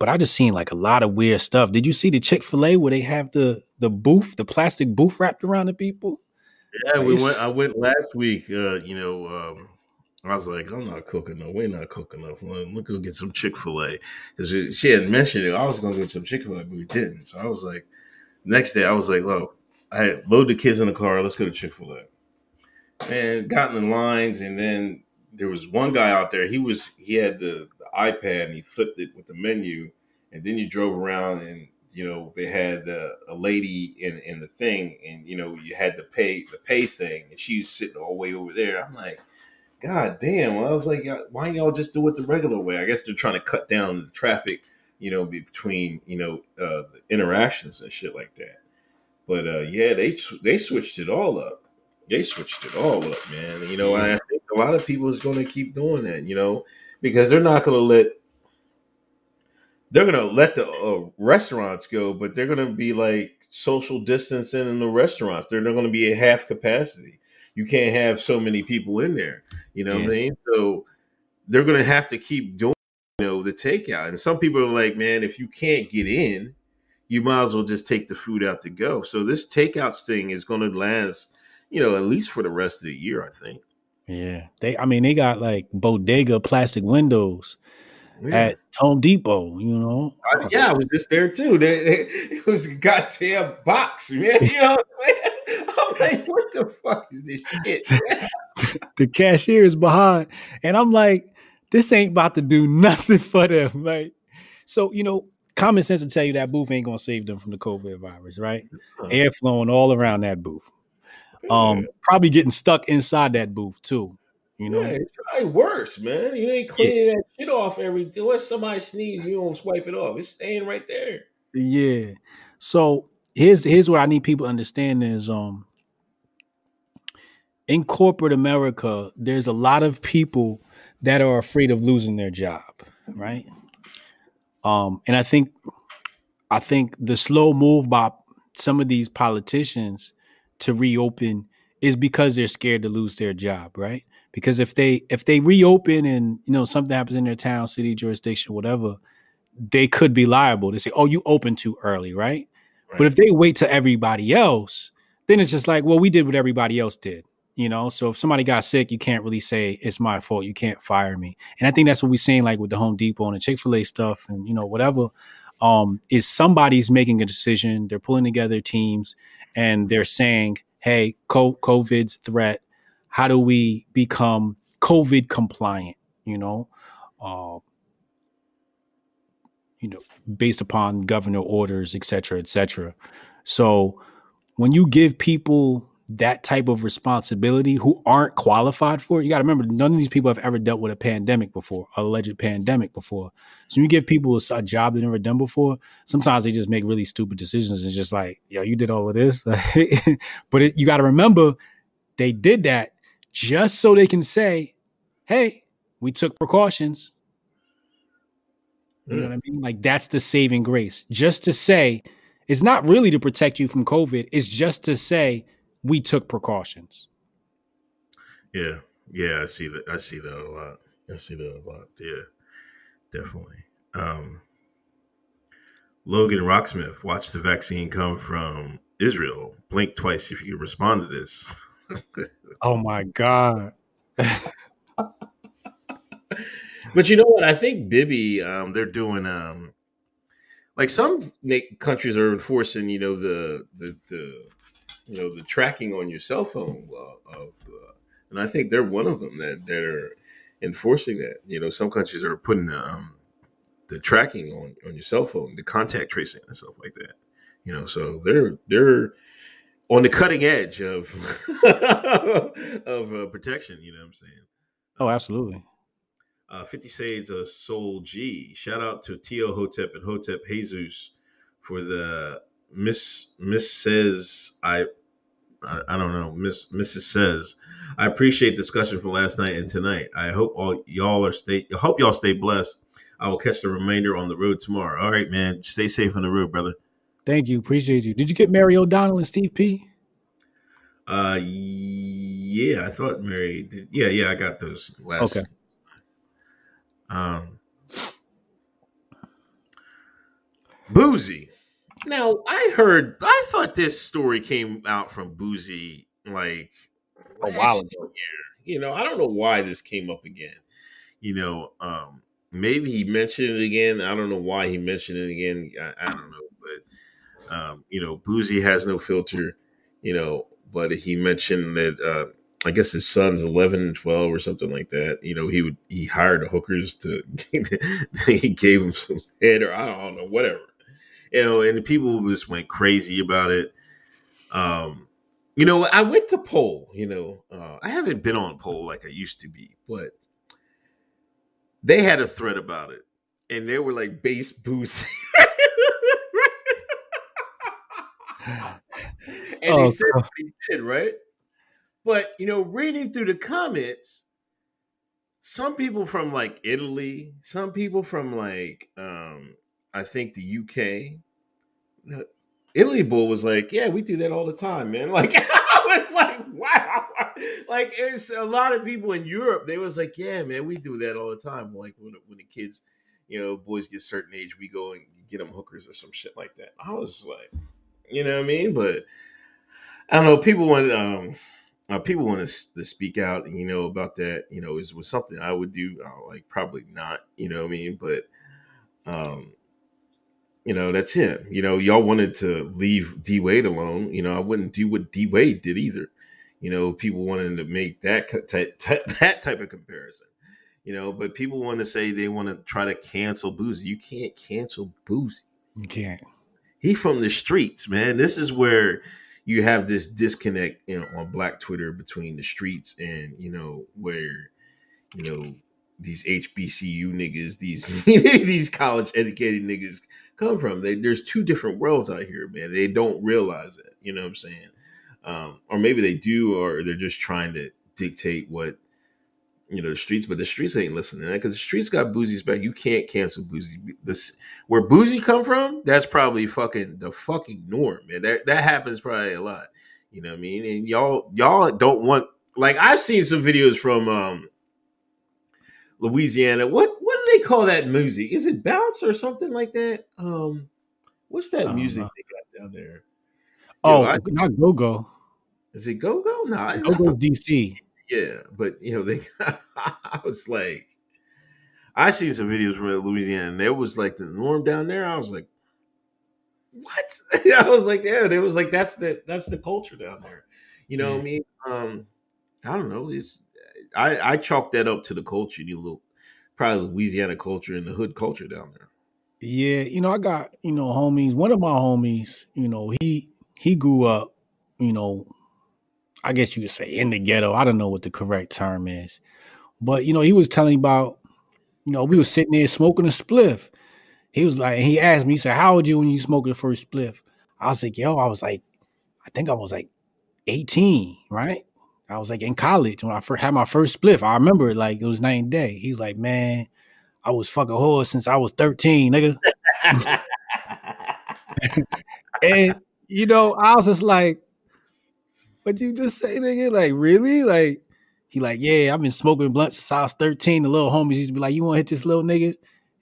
but I just seen like a lot of weird stuff. Did you see the Chick Fil A where they have the the booth, the plastic booth wrapped around the people? Yeah, we went. I went last week. Uh, you know, um, I was like, I'm not cooking. No, we're not cooking enough. Let's go get some Chick Fil A because she had mentioned it. I was going to get some Chick Fil A, but we didn't. So I was like, next day, I was like, look, I had load the kids in the car. Let's go to Chick Fil A. And got in the lines, and then there was one guy out there. He was he had the, the iPad and he flipped it with the menu, and then you drove around and you know they had uh, a lady in in the thing, and you know you had the pay the pay thing, and she was sitting all the way over there. I'm like, God damn! Well, I was like, why y'all just do it the regular way? I guess they're trying to cut down the traffic, you know, between you know uh, the interactions and shit like that. But uh, yeah, they they switched it all up. They switched it all up, man. You know, I a lot of people is going to keep doing that, you know, because they're not going to let they're going to let the uh, restaurants go, but they're going to be like social distancing in the restaurants. They're not going to be at half capacity. You can't have so many people in there. You know what I mean? So they're going to have to keep doing you know, the takeout. And some people are like, man, if you can't get in, you might as well just take the food out to go. So this takeouts thing is going to last, you know, at least for the rest of the year, I think. Yeah, they. I mean, they got like bodega plastic windows Yeah. at Home Depot. You know, I- yeah, I was just there too. They, they, it was a goddamn box, man. You know what I'm saying? I'm like, what the fuck is this shit? the cashier is behind, and I'm like, this ain't about to do nothing for them. Like, so you know, common sense will tell you that booth ain't gonna save them from the COVID virus, right? Uh-huh. Air flowing all around that booth. Um, probably getting stuck inside that booth too. You know, yeah, it's probably worse, man. You ain't cleaning that shit off every. Let somebody sneeze, you don't swipe it off. It's staying right there. Yeah. So here's here's what I need people to understand is um in corporate America, there's a lot of people that are afraid of losing their job, right? Um, and I think I think the slow move by some of these politicians to reopen is because they're scared to lose their job, right? Because if they if they reopen and you know something happens in their town, city, jurisdiction, whatever, they could be liable. They say, "Oh, you opened too early, right?" But if they wait to everybody else, then it's just like, well, we did what everybody else did, you know. So if somebody got sick, you can't really say it's my fault. You can't fire me. And I think that's what we're seeing, like with the Home Depot and the Chick Fil A stuff, and you know whatever. Um, is somebody's making a decision? They're pulling together teams, and they're saying, "Hey, COVID's threat. How do we become COVID compliant?" You know. Uh, you know, based upon governor orders, et cetera, et cetera. So when you give people that type of responsibility who aren't qualified for it, you got to remember none of these people have ever dealt with a pandemic before, alleged pandemic before. So you give people a, a job they've never done before. Sometimes they just make really stupid decisions. It's just like, yo, you did all of this, but it, you got to remember they did that just so they can say, hey, we took precautions. You know what I mean? Like that's the saving grace. Just to say, it's not really to protect you from COVID. It's just to say we took precautions. Yeah, yeah, I see that. I see that a lot. I see that a lot. Yeah, definitely. Um, Logan Rocksmith, watch the vaccine come from Israel. Blink twice if you respond to this. Oh my God. But you know what? I think Bibi, um, they're doing um, like some na- countries are enforcing, you know, the the the you know the tracking on your cell phone uh, of, uh, and I think they're one of them that that are enforcing that. You know, some countries are putting um, the tracking on on your cell phone, the contact tracing and stuff like that. You know, so they're they're on the cutting edge of of uh, protection. You know what I'm saying? Oh, absolutely. Uh, 50 Shades of Soul G. Shout out to Tio Hotep and Hotep Jesus for the Miss Miss says I I, I don't know Miss Mrs says I appreciate discussion for last night and tonight. I hope all y'all are stay. I hope y'all stay blessed. I will catch the remainder on the road tomorrow. All right, man. Stay safe on the road, brother. Thank you. Appreciate you. Did you get Mary O'Donnell and Steve P? Uh, yeah, I thought Mary did. Yeah, yeah, I got those last. Okay. Um, Boosie. Now I heard. I thought this story came out from Boosie like A while ago. You know, I don't know why this came up again. You know, um, maybe he mentioned it again. I don't know why he mentioned it again. I, I don't know, but um, you know, Boosie has no filter. You know, but he mentioned that uh, I guess his son's eleven and twelve or something like that. You know, he would he hired hookers to he gave him some head or I don't know whatever. You know, and people just went crazy about it. Um, you know, I went to poll. You know, uh, I haven't been on poll like I used to be, but they had a thread about it, and they were like base boost. and Oh, he said God. what he did, right? But you know, reading through the comments, some people from like Italy, some people from like um I think the UK. the Italy Bull was like, Yeah, we do that all the time, man. Like I was like, wow. Like it's a lot of people in Europe, they was like, Yeah, man, we do that all the time. Like when, when the kids you know, boys get certain age, we go and get them hookers or some shit like that. I was like, you know what I mean? But I don't know. People want um, uh, people want to, to speak out, you know, about that. You know, is was something I would do. Uh, like probably not. You know what I mean? But um, you know, that's him. You know, y'all wanted to leave D Wade alone. You know, I wouldn't do what D Wade did either. You know, people wanted to make that type, that type of comparison. You know, but people want to say they want to try to cancel Boosie. You can't cancel Boosie. You can't. He from the streets, man. This is where you have this disconnect, you know, on Black Twitter between the streets and you know where, you know, these HBCU niggas, these these college educated niggas come from. They, there's two different worlds out here, man. They don't realize it. You know what I'm saying? Um, or maybe they do, or they're just trying to dictate what you know the streets. But the streets ain't listening because the streets got Boosie's back. You can't cancel Boosie. This where Boosie come from. That's probably fucking the fucking norm, man. That that happens probably a lot. You know what I mean? And y'all y'all don't want like I've seen some videos from um Louisiana. What do they call that music? Is it bounce or something like that? Um, what's that music know. they got down there? Oh, Yo, not go go. Is it go go? No, go go DC. Yeah, but you know they. I was like, I seen some videos from Louisiana, and there was like the norm down there. I was like, what? I was like, yeah, it was like that's the that's the culture down there. You know yeah. what I mean? Um, I don't know. It's I I chalk that up to the culture, you little probably Louisiana culture and the hood culture down there. Yeah, you know, I got you know homies. One of my homies, you know, he he grew up, you know, I guess you would say in the ghetto. I don't know what the correct term is, but you know, he was telling about, you know, we was sitting there smoking a spliff. He was like, he asked me, he said, "How old you when you smoked the first spliff?" I was like, "Yo, I was like, I think I was like 18, right?" I was like in college when I first had my first spliff. I remember it like it was night and day. He's like, man, I was fucking horse since I was 13, nigga. and you know, I was just like, what you just say, nigga? Like, really? Like, he like, yeah, I've been smoking blunts since I was 13. The little homies used to be like, you want to hit this little nigga?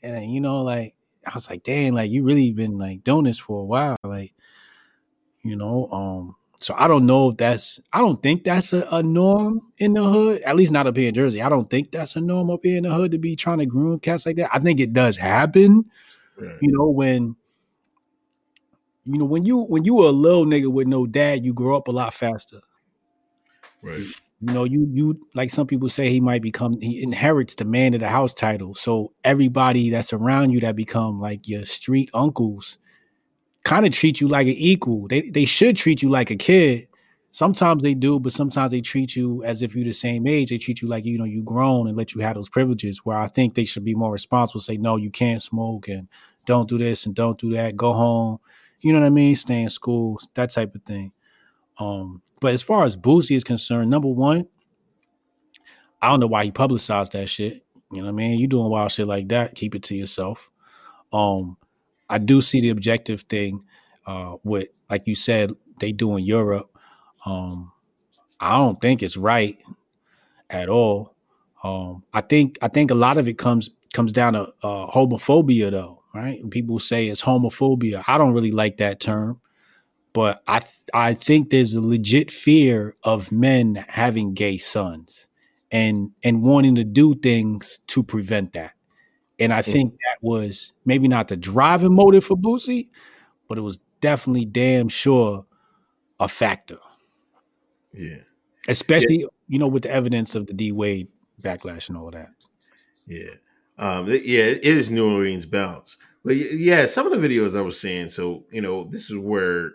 And then, you know, like, I was like, damn, like you really been like doing this for a while. Like, you know, um, so I don't know if that's I don't think that's a, a, norm in the hood, at least not up here in Jersey. I don't think that's a norm up here in the hood to be trying to groom cats like that. I think it does happen. Right. You know, when you know, when you when you were a little nigga with no dad, you grow up a lot faster. Right. You know, you you like some people say he might become he inherits the man of the house title. So everybody that's around you that become like your street uncles kind of treat you like an equal. They they should treat you like a kid. Sometimes they do, but sometimes they treat you as if you're the same age. They treat you like you know you grown and let you have those privileges. Where I think they should be more responsible. Say no, you can't smoke and don't do this and don't do that. Go home. You know what I mean? Stay in school. That type of thing. Um, but as far as Boosie is concerned, number one, I don't know why he publicized that shit. You know what I mean? You doing wild shit like that, keep it to yourself. Um, I do see the objective thing uh, with, like you said, they do in Europe. Um, I don't think it's right at all. Um, I think I think a lot of it comes comes down to uh, homophobia, though, right? people say it's homophobia. I don't really like that term, but I th- I think there's a legit fear of men having gay sons and and wanting to do things to prevent that. And I think that was maybe not the driving motive for Boosie, but it was definitely damn sure a factor. Yeah. Especially, yeah. you know, with the evidence of the D Wade backlash and all of that. Yeah. Um, yeah, it is New Orleans bounce. But yeah, some of the videos I was seeing, so you know, this is where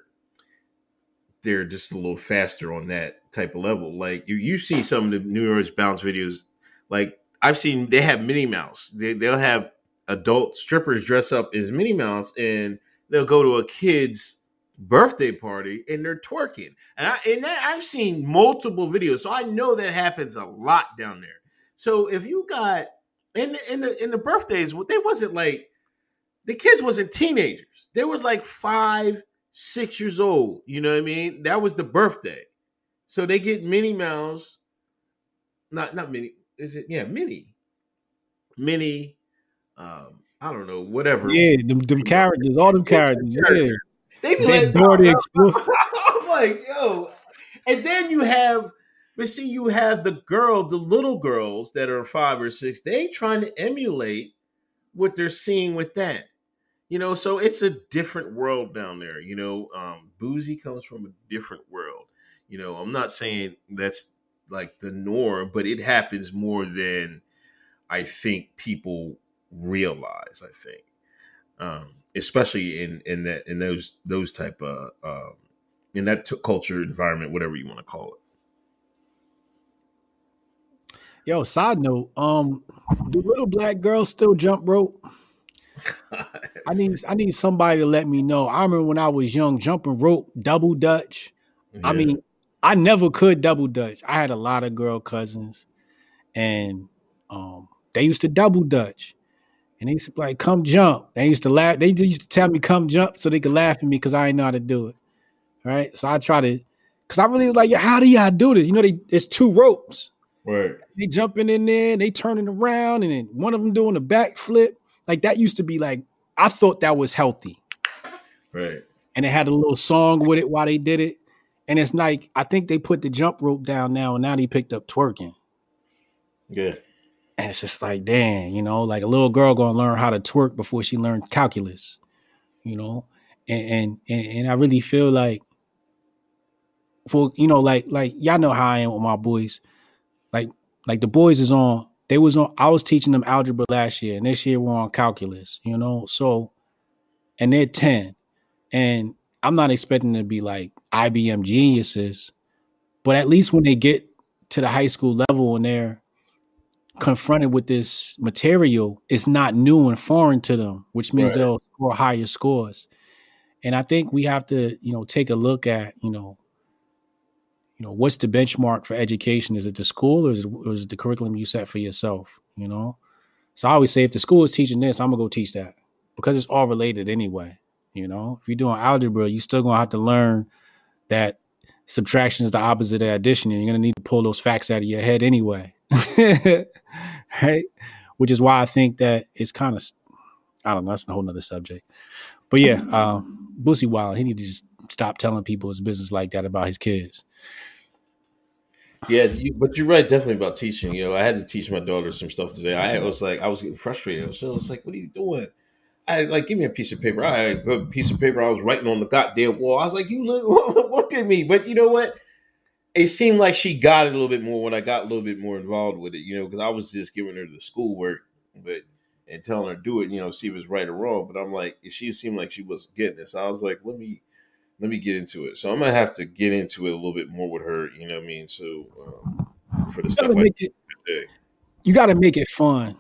they're just a little faster on that type of level. Like you, you see some of the New Orleans bounce videos, like I've seen they have Minnie Mouse. They, they'll have adult strippers dress up as Minnie Mouse and they'll go to a kid's birthday party and they're twerking. And I and that, I've seen multiple videos, so I know that happens a lot down there. So if you got in the, in the in the birthdays, they wasn't like the kids wasn't teenagers. They was like five, six years old. You know what I mean? That was the birthday. So they get Minnie Mouse, not not Minnie is it? Yeah, Minnie. Minnie. Um, I don't know, whatever. Yeah, them, them characters, all them characters. Yeah, They be They like, "Nah, Explorer." I'm like, yo. And then you have, but see, you have the girl, the little girls that are five or six, they ain't trying to emulate what they're seeing with that. You know, so it's a different world down there. You know, um, Boosie comes from a different world. You know, I'm not saying that's like the norm, but it happens more than I think people realize. I think, um, especially in in that in those those type of um, in that t- culture environment, whatever you want to call it. Yo, side note, um, do little black girls still jump rope? I need I need somebody to let me know. I remember when I was young, jumping rope, double dutch. I mean, I never could double dutch. I had a lot of girl cousins, and um, they used to double dutch, and they used to be like, "Come jump." They used to laugh. They used to tell me, "Come jump," so they could laugh at me because I didn't know how to do it. Right? So I try to, because I really was like, "How do y'all do this?" You know, they it's two ropes. right, They jumping in there, and they turning around, and then one of them doing a backflip. Like that used to be like I thought that was healthy right. and it had a little song with it while they did it. And it's like I think they put the jump rope down now, and now they picked up twerking. Yeah, And it's just like, damn, you know, like a little girl gonna learn how to twerk before she learned calculus, you know. And and and, and I really feel like for you know, like like y'all know how I am with my boys. Like like the boys is on. They was on. I was teaching them algebra last year, and this year we're on calculus. You know, so and they're ten, and I'm not expecting them to be like IBM geniuses, but at least when they get to the high school level and they're confronted with this material, it's not new and foreign to them, which means Right. they'll score higher scores. And I think we have to, you know, take a look at, you know, you know, what's the benchmark for education? Is it the school or is it, or is it the curriculum you set for yourself? You know, so I always say if the school is teaching this, I'm gonna go teach that because it's all related anyway. You know, if you're doing algebra, you're still gonna have to learn that subtraction is the opposite of addition, and you're gonna need to pull those facts out of your head anyway. right? Which is why I think that it's kind of, I don't know, that's a whole nother subject. But yeah, um, Boosie Wild, he need to just stop telling people his business like that about his kids. yeah. You, but you're right, definitely about teaching. You know, I had to teach my daughter some stuff today. I was like, I was getting frustrated. So I was like, "What are you doing?" I like, give me a piece of paper. I had a piece of paper. I was writing on the goddamn wall. I was like, "You look, look at me." But you know what? It seemed like she got it a little bit more when I got a little bit more involved with it. You know, because I was just giving her the schoolwork, but and telling her to do it. You know, see if it's right or wrong. But I'm like, she seemed like she was getting it. So I was like, let me let me get into it. So I'm gonna have to get into it a little bit more with her. You know what I mean? So um, for the You stuff it, you gotta make it fun.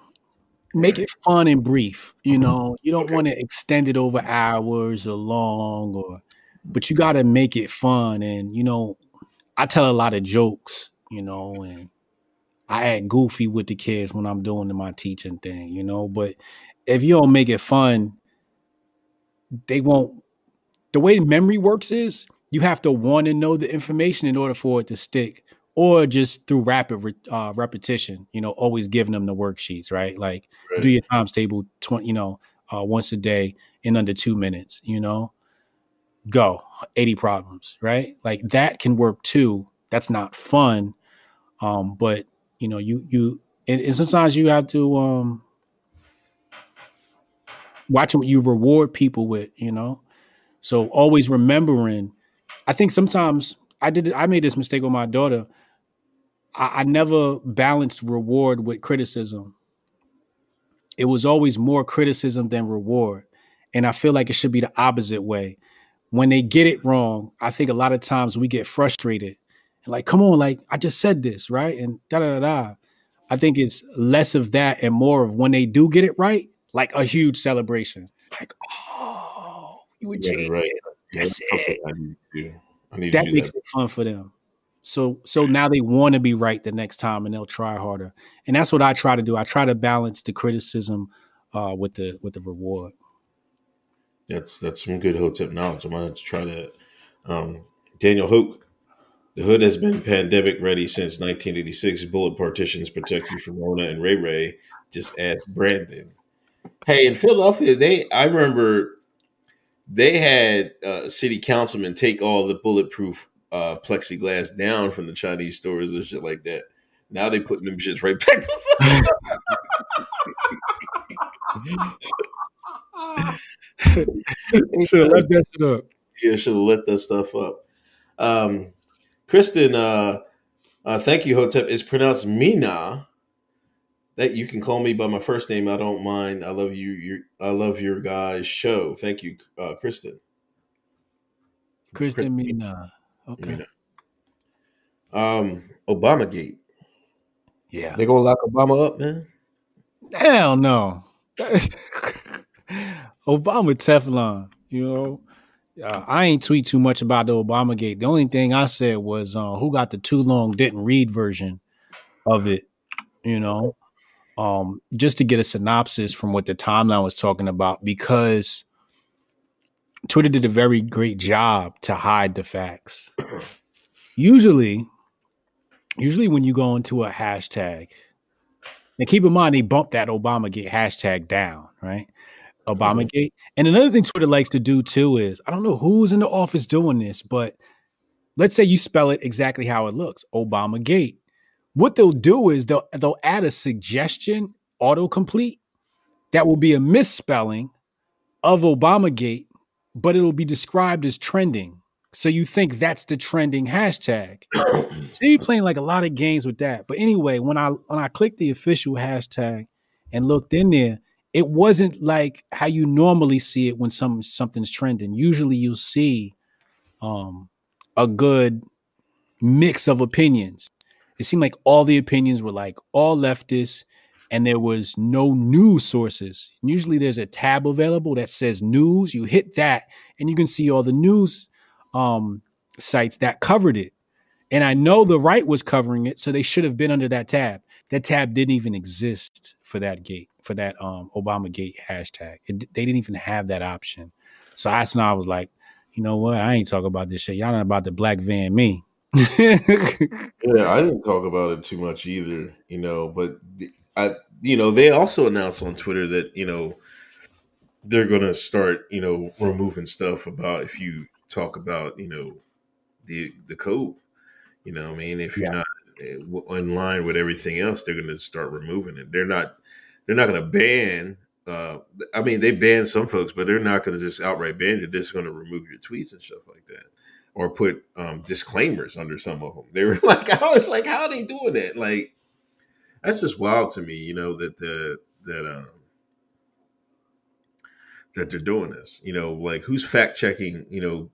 Make it fun and brief. You mm-hmm. know, you don't Okay. want to extend it over hours or long or but you gotta make it fun. And you know, I tell a lot of jokes, you know, and I act goofy with the kids when I'm doing my teaching thing, you know. But if you don't make it fun, they won't. The way memory works is you have to want to know the information in order for it to stick, or just through rapid re- uh, repetition. You know, always giving them the worksheets, right? Like Right. do your times table twenty, you know, uh, once a day in under two minutes. You know, go eighty problems, right? Like that can work too. That's not fun, um, but you know, you you and, and sometimes you have to um watch what you reward people with. You know, so always remembering. I think sometimes I did. I made this mistake with my daughter. I, I never balanced reward with criticism. It was always more criticism than reward, and I feel like it should be the opposite way. When they get it wrong, I think a lot of times we get frustrated and like, come on, like I just said this right, and da da da da. I think it's less of that and more of when they do get it right, like a huge celebration. Like, oh, you Right, achieved right. Yeah, That's something it. I need to. I need That makes that. it fun for them. So so now they want to be right the next time and they'll try harder. And that's what I try to do. I try to balance the criticism uh, with the with the reward. That's that's some good hotep knowledge. I'm gonna to try that. Um, Daniel Hoke. The hood has been pandemic ready since 1986. Bullet partitions protect you from Rona and Ray Ray. Just ask Brandon. Hey, in Philadelphia, they I remember they had uh, city councilmen take all the bulletproof uh, plexiglass down from the Chinese stores and shit like that. Now they putting them shits right back. Should have left that shit up. yeah, should have let that stuff up. Um, Kristen, uh, uh, thank you, Hotep. It's pronounced Mina. That you can call me by my first name. I don't mind. I love you. Your I love your guys' show. Thank you, uh, Kristen. Kristen Mina. Okay. Um, Obamagate. Yeah. They gonna lock Obama up, man. Hell no. Obama Teflon, you know. Uh, I ain't tweet too much about the Obama gate. The only thing I said was uh, who got the too long didn't read version of it, you know, um, just to get a synopsis from what the timeline was talking about because Twitter did a very great job to hide the facts. Usually, usually when you go into a hashtag, and keep in mind they bumped that Obamagate hashtag down, right? Obamagate. And another thing Twitter likes to do too is I don't know who's in the office doing this, but let's say you spell it exactly how it looks, Obamagate. What they'll do is they'll they'll add a suggestion autocomplete that will be a misspelling of Obamagate, but it'll be described as trending. So you think that's the trending hashtag. so you're playing like a lot of games with that. But anyway, when I when I clicked the official hashtag and looked in there, it wasn't like how you normally see it when some something's trending. Usually you'll see um a good mix of opinions. It seemed like all the opinions were like all leftists and there was no news sources. Usually there's a tab available that says news. You hit that and you can see all the news um, sites that covered it. And I know the right was covering it, so they should have been under that tab. That tab didn't even exist for that gate, for that um, Obama gate hashtag. It, they didn't even have that option. So that's when I was like, you know what? I ain't talking about this shit. Y'all not about the black van me. Yeah, I didn't talk about it too much either, you know, but I you know, they also announced on Twitter that, you know, they're going to start, you know, removing stuff about if you talk about, you know, the the code. You know, what I mean, if you're Yeah. not eh, in line with everything else, they're going to start removing it. They're not they're not going to ban uh I mean, they ban some folks, but they're not going to just outright ban you. They're just going to remove your tweets and stuff like that. Or put um, disclaimers under some of them. They were like, I was like, how are they doing that? Like, that's just wild to me, you know, that the that um that they're doing this. You know, like who's fact checking, you know,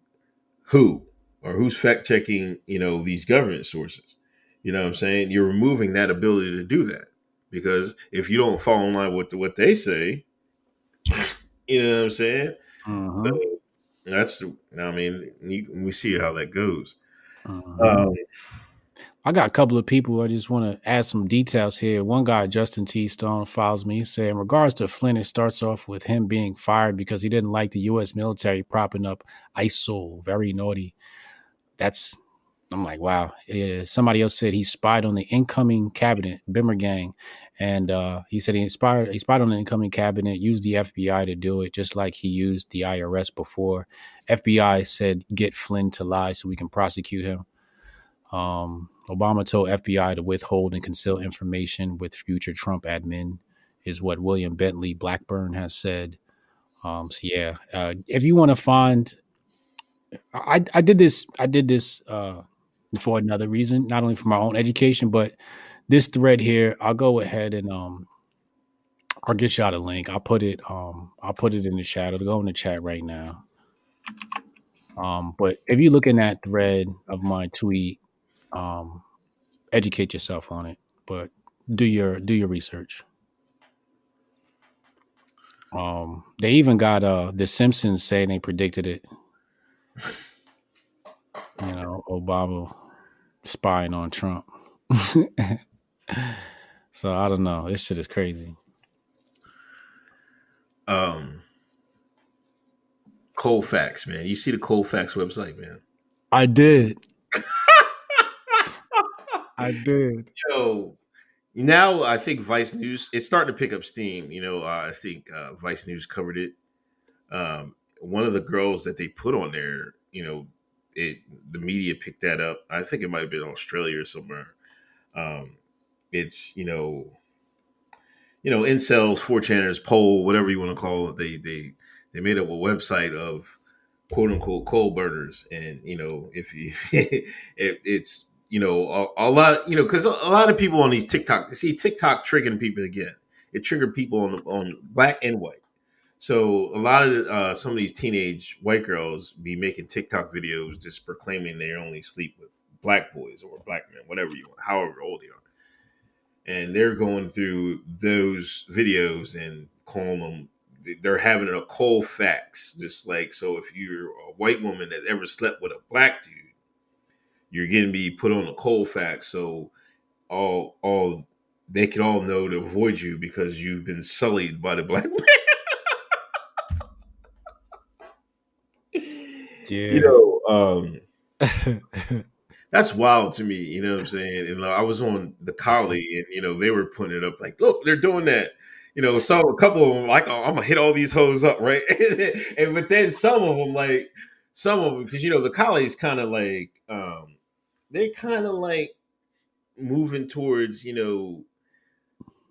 who or who's fact checking, you know, these government sources. You know what I'm saying? You're removing that ability to do that. Because if you don't fall in line with what they say, you know what I'm saying? Mhm, So that's I mean, you, we see how that goes. mhm. Um, I got a couple of people. I just want to add some details here. One guy, Justin T. Stone, follows me. He said, in regards to Flynn, it starts off with him being fired because he didn't like the U.S. military propping up ISIL. Very naughty. That's, I'm like, wow. Yeah. Somebody else said he spied on the incoming cabinet, Bimmer Gang. And uh, he said he inspired, he spied on the incoming cabinet, used the FBI to do it, just like he used the IRS before. FBI said, get Flynn to lie so we can prosecute him. Um, Obama told FBI to withhold and conceal information with future Trump admin, is what William Bentley Blackburn has said. Um, so yeah, uh, if you want to find, I I did this I did this uh, for another reason, not only for my own education, but this thread here. I'll go ahead and um, I'll get y'all the link. I'll put it um, I'll put it in the chat. It'll go in the chat right now. Um, but if you look in that thread of my tweet, um, educate yourself on it, but do your do your research. Um, they even got uh the Simpsons saying they predicted it. You know, Obama spying on Trump. so I don't know. This shit is crazy. um, Colfax, man. You see the Colfax website, man. I did. I did. Yo, now I think Vice News it's starting to pick up steam. You know, uh, I think uh, Vice News covered it. Um, one of the girls that they put on there, you know, it the media picked that up. I think it might have been Australia or somewhere. Um, it's you know, you know, incels, four channers, pol, whatever you want to call it. They they they made up a website of quote unquote coal burners, and you know, if you it, it's you know a, a lot, you know, because a, a lot of people on these TikTok see TikTok triggering people again. It triggered people on on black and white. So a lot of uh, some of these teenage white girls be making TikTok videos just proclaiming they only sleep with black boys or black men, whatever you want, however old they are. And they're going through those videos and calling them. They're having a Colfax, just like so. If you're a white woman that ever slept with a black dude, you're getting be put on a Colfax. So all all they can all know to avoid you because you've been sullied by the black man. Yeah. you know, um, that's wild to me. You know what I'm saying? And uh, I was on the collie, and you know they were putting it up like, look, they're doing that. You know, so a couple of them like, oh, I'm gonna hit all these hoes up, right? and but then some of them like some of them because you know the collies kind of like um they're kind of like moving towards you know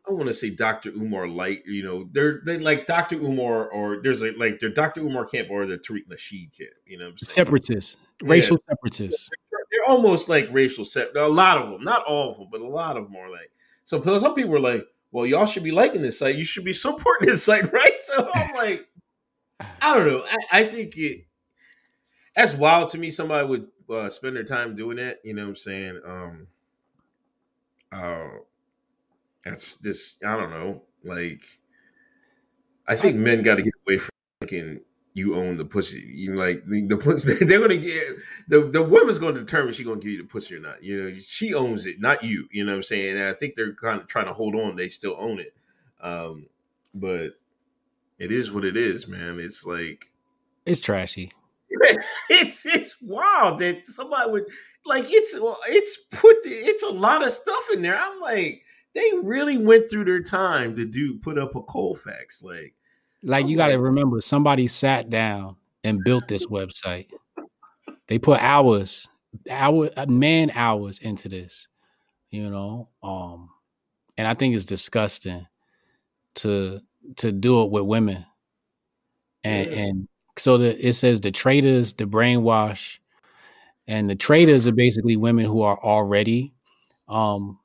I want to say Dr. Umar light, you know, they're they like Dr. Umar or there's a, like their Dr. Umar camp or the Tariq Nasheed camp, you know separatists, racial separatists. They're almost like racial set. A lot of them, not all of them, but a lot of them are like. So some people are like, "Well, y'all should be liking this site. You should be supporting this site, right?" So I'm like, I don't know. I, I think it that's wild to me. Somebody would uh, spend their time doing that. You know what I'm saying? Um, uh, that's just I don't know. Like, I think men got to get away from thinking you own the pussy. You like the, the pussy. They're gonna get the the woman's to determine she's gonna give you the pussy or not. You know, she owns it, not you. You know what I'm saying? And I think they're kind of trying to hold on. They still own it, um, but it is what it is, man. It's like It's trashy. it's it's wild that somebody would like it's it's put it's a lot of stuff in there. I'm like they really went through their time to do put up a Colfax like Like you got to remember, somebody sat down and built this website. They put hours, hour, uh, man hours into this. You know, um, and I think it's disgusting to to do it with women. And Yeah. and so the, it says the traders, the brainwash, and the traders are basically women who are already um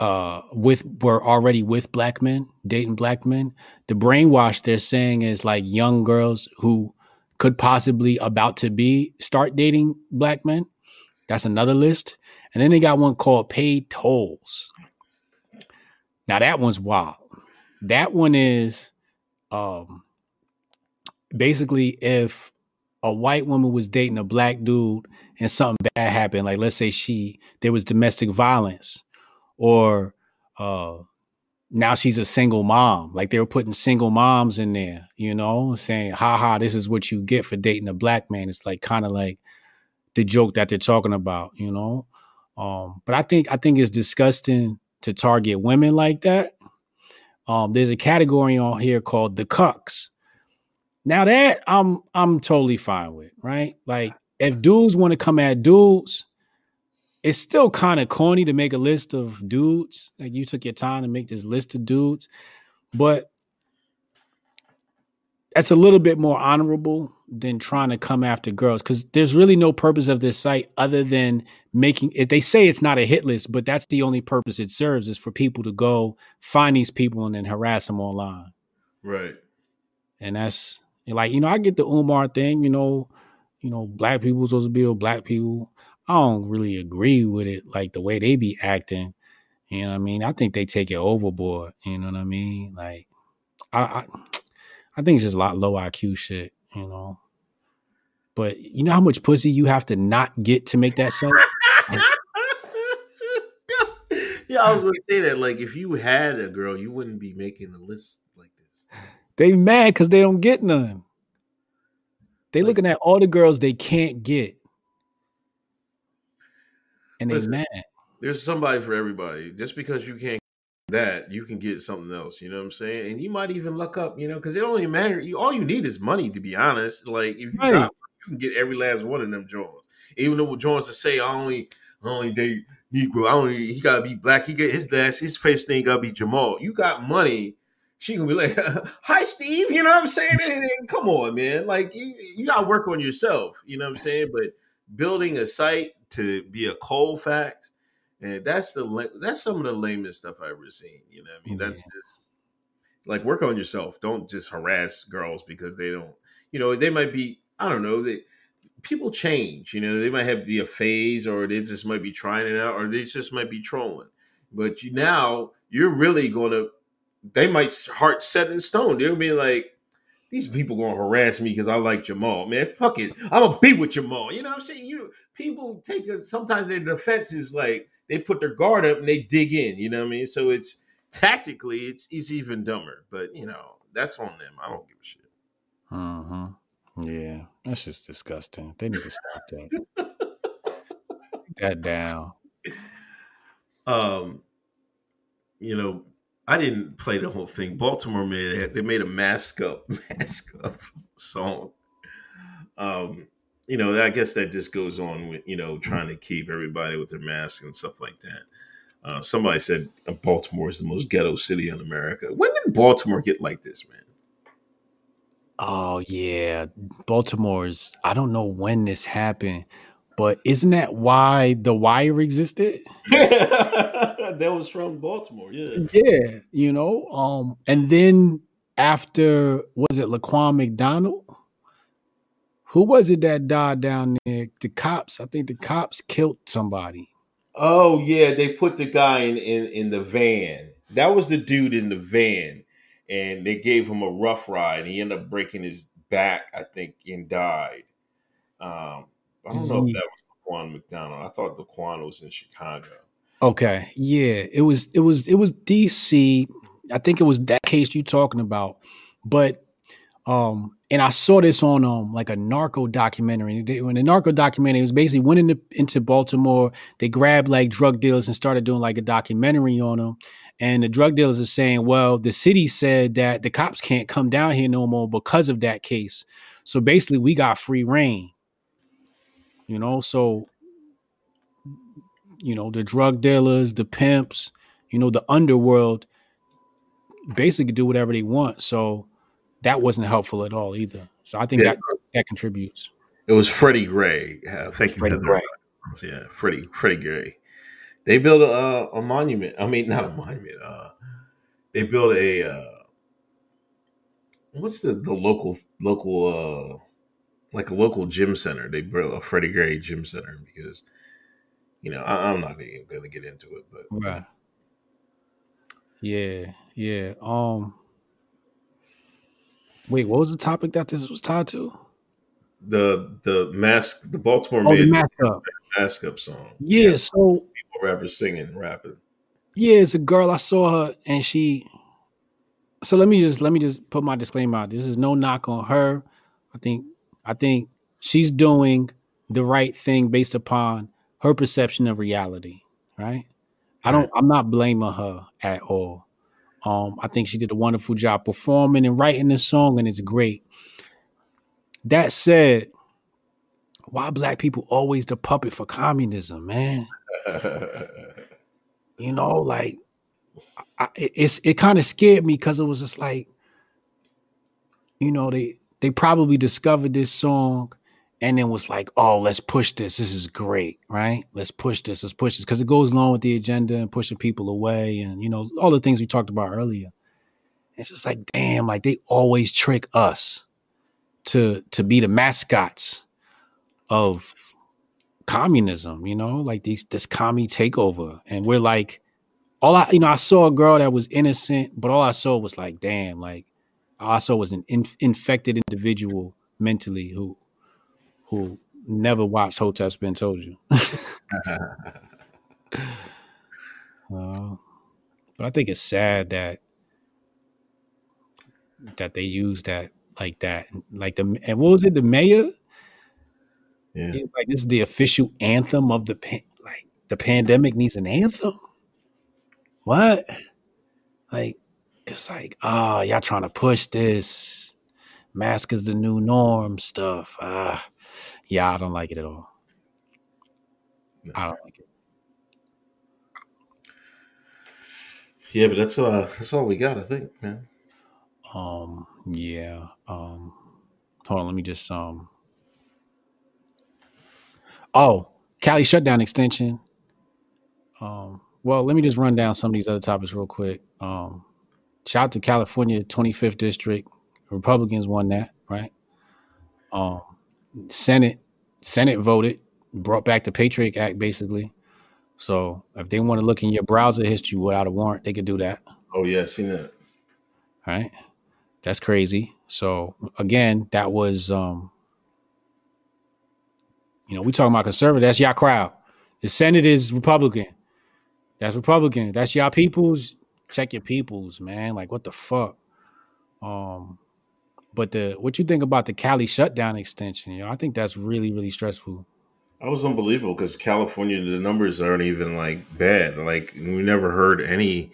uh with were already with black men dating black men. The brainwash they're saying is like young girls who could possibly about to be start dating black men. That's another list. And then they got one called paid tolls. Now that one's wild. That one is um basically if a white woman was dating a black dude and something bad happened like let's say she there was domestic violence or uh now she's a single mom like they were putting single moms in there you know saying haha this is what you get for dating a black man. It's like kind of like the joke that they're talking about you know? Um but i think i think it's disgusting to target women like that. Um there's a category on here called the cucks now that i'm i'm totally fine with right like if dudes want to come at dudes it's still kind of corny to make a list of dudes. Like you took your time to make this list of dudes, but that's a little bit more honorable than trying to come after girls because there's really no purpose of this site other than making it. They say it's not a hit list, but that's the only purpose it serves is for people to go find these people and then harass them online. right And that's like, you know, I get the Umar thing, you know, you know, black people supposed to be with black people. I don't really agree with it, like the way they be acting. You know what I mean? I think they take it overboard. You know what I mean? Like, I, I, I think it's just a lot low IQ shit. You know, but you know how much pussy you have to not get to make that site. yeah, I was gonna say that. Like, if you had a girl, you wouldn't be making a list like this. They mad because they don't get none. They looking at all the girls they can't get, and they Listen. mad. There's somebody for everybody. Just because you can't get that, you can get something else. You know what I'm saying? And you might even luck up. You know, because it don't even matter. You, all you need is money. To be honest, like if you Right. got, you can get every last one of them joints. Even though joints to say I only I only date Negro, I only he gotta be black. He get his last his first name gotta be Jamal. You got money. She gonna be like, "Hi, Steve." You know what I'm saying? And- and come on, man. Like you, you gotta work on yourself. You know what I'm saying? But building a site to be a cold fact, and that's the that's some of the lamest stuff I've ever seen. You know what I mean? Oh, that's just like work on yourself. Don't just harass girls because they don't. You know, they might be. I don't know. They people change. You know, they might have be a phase, or they just might be trying it out, or they just might be trolling. But you now you're really gonna. They might heart set in stone. They'll be like, these people gonna harass me because I like Jamal. Man, fuck it. I'm gonna be with Jamal. You know what I'm saying? You people take a, sometimes their defense is like they put their guard up and they dig in. You know what I mean? So it's tactically it's it's even dumber. But you know that's on them. I don't give a shit. Mm-hmm. Yeah, that's just disgusting. They need to stop that. That down. Um, you know, I didn't play the whole thing. Baltimore made it. They made a mask up, mask up song. Um, you know, I guess that just goes on with you know trying to keep everybody with their mask and stuff like that. Uh, somebody said uh, Baltimore is the most ghetto city in America. When did Baltimore get like this, man? Oh yeah, Baltimore's. I don't know when this happened, but isn't that why The Wire existed? that was from Baltimore, yeah. Yeah, you know. Um, and then after was it Laquan McDonald? Who was it that died down there? The cops. I think the cops killed somebody. Oh yeah, they put the guy in, in in the van. That was the dude in the van, and they gave him a rough ride. And he ended up breaking his back, I think, and died. Um, I don't know if that was Laquan McDonald. I thought Laquan was in Chicago. Okay, yeah, it was it was it was DC. I think it was that case you talking about, but um, and I saw this on um like a narco documentary. When the narco documentary was basically went into into Baltimore, they grabbed like drug dealers and started doing like a documentary on them. And the drug dealers are saying, well, the city said that the cops can't come down here no more because of that case. So basically, we got free reign. You know, so you know the drug dealers the pimps you know the underworld basically do whatever they want so that wasn't helpful at all either so i think Yeah. that that contributes It was Freddie Gray. Uh, thank you, Freddie. Gray. Yeah, Freddie Freddie Gray. They built a, a monument. I mean, not a monument. Uh, they built a uh, what's the the local local uh, like a local gym center. They built a Freddie Gray gym center because you know I, I'm not even going to get into it, but right yeah yeah um wait what was the topic that this was tied to the the mask the Baltimore oh the made mashup mask up song. yeah so rappers singing, rapping. Yeah, it's a girl. I saw her and she so let me just let me just put my disclaimer out. This is no knock on her. I think I think she's doing the right thing based upon her perception of reality, right? I don't I'm not blaming her at all. Um I think she did a wonderful job performing and writing this song and it's great. That said, why black people always the puppet for communism, man? you know like I, it's it kind of scared me because it was just like you know they they probably discovered this song and then was like oh let's push this. This is great right? Let's push this. Let's push this. Because it goes along with the agenda and pushing people away and you know all the things we talked about earlier. It's just like damn like they always trick us to to be the mascots of communism, you know, like these this commie takeover. And we're like, all I you know, I saw a girl that was innocent, but all I saw was like, damn, like all I saw was an in, infected individual mentally who who never watched Hotel's Been Told You. Uh, but I think it's sad that that they use that like that, like the and what was it, the mayor? Yeah. Yeah, like this is the official anthem of the pa- like the pandemic needs an anthem. What? Like, it's like, ah, y'all trying to push this mask is the new norm stuff. Ah, yeah, I don't like it at all. I don't like it. Yeah, but that's uh that's all we got, I think, man. Um, yeah. Um, hold on, let me just um. Oh, Cali shutdown extension. Um, well, let me just run down some of these other topics real quick. Um, shout out to California, 25th district. Republicans won that, right? Um, Senate, Senate voted, brought back the Patriot Act, basically. So if they want to look in your browser history without a warrant, they could do that. Oh yeah, seen that. All right. That's crazy. So again, that was um, you know, we talking about conservative, that's y'all crowd. The Senate is Republican. That's Republican. That's y'all peoples. Check your peoples, man. Like what the fuck? Um, but the what you think about the Cali shutdown extension? You know, I think that's really, really stressful. That was unbelievable because California, the numbers aren't even like bad. Like we never heard any,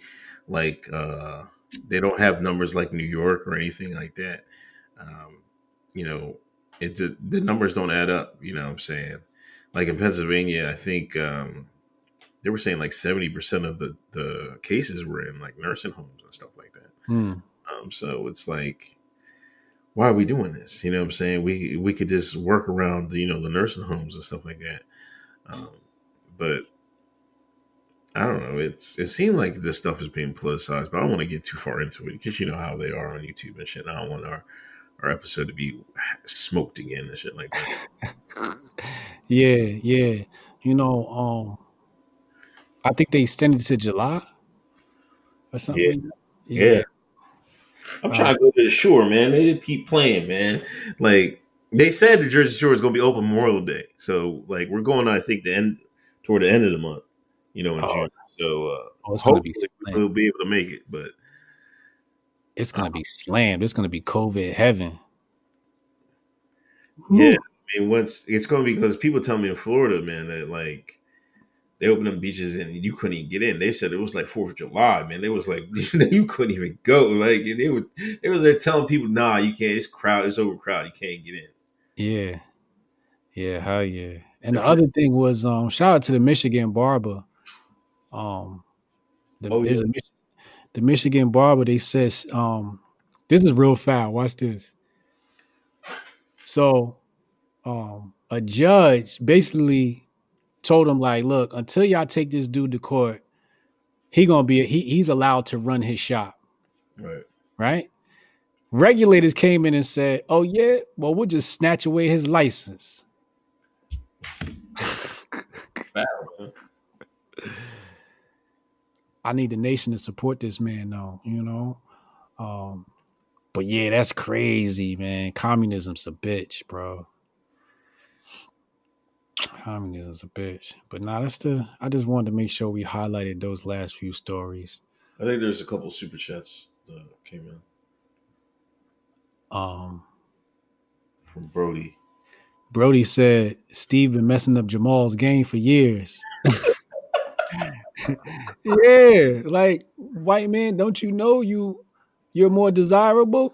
like uh they don't have numbers like New York or anything like that. Um, you know, it just, the numbers don't add up. You know what I'm saying? Like in Pennsylvania, I think um they were saying like 70 percent of the the cases were in like nursing homes and stuff like that. Hmm. Um, so it's like, why are we doing this? You know what I'm saying? We we could just work around the, you know the nursing homes and stuff like that. Um, but I don't know. It's it seemed like this stuff is being politicized, but I don't want to get too far into it because you know how they are on YouTube and shit. And I don't want our our episode to be smoked again and shit like that. Yeah, yeah. You know, um, I think they extended to July or something. Yeah. like that. Yeah. I'm trying to go to the shore, man. They keep playing, man. Like they said, the Jersey Shore is going to be open Memorial Day, so like we're going, I think, the end toward the end of the month. You know, in Oh. June. So uh, Oh, it's gonna be slammed. we'll be able to make it, but It's gonna be slammed. It's gonna be COVID heaven. Yeah, I mean, once it's going to be because people tell me in Florida, man, that like they opened them beaches and you couldn't even get in. They said it was like Fourth of July, man. They was like you couldn't even go. Like they was they was there telling people, nah, you can't. It's crowd. It's overcrowded. You can't get in. Yeah. Yeah, hell yeah. And the other thing was um shout out to the Michigan barber. Um the, Oh, yeah. the Michigan barber, they says um this is real foul. Watch this. So um a judge basically told him like, look, until y'all take this dude to court, he gonna be he he's allowed to run his shop. Right. right? Regulators came in and said, "Oh yeah, well we'll just snatch away his license." I need the nation to support this man, though. You know, um, but yeah, that's crazy, man. Communism's a bitch, bro. Communism's a bitch. But nah, that's the. I just wanted to make sure we highlighted those last few stories. I think there's a couple super chats that came in Um, from Brody. Brody said Steve been messing up Jamal's game for years. yeah, like white man, don't you know you you're more desirable?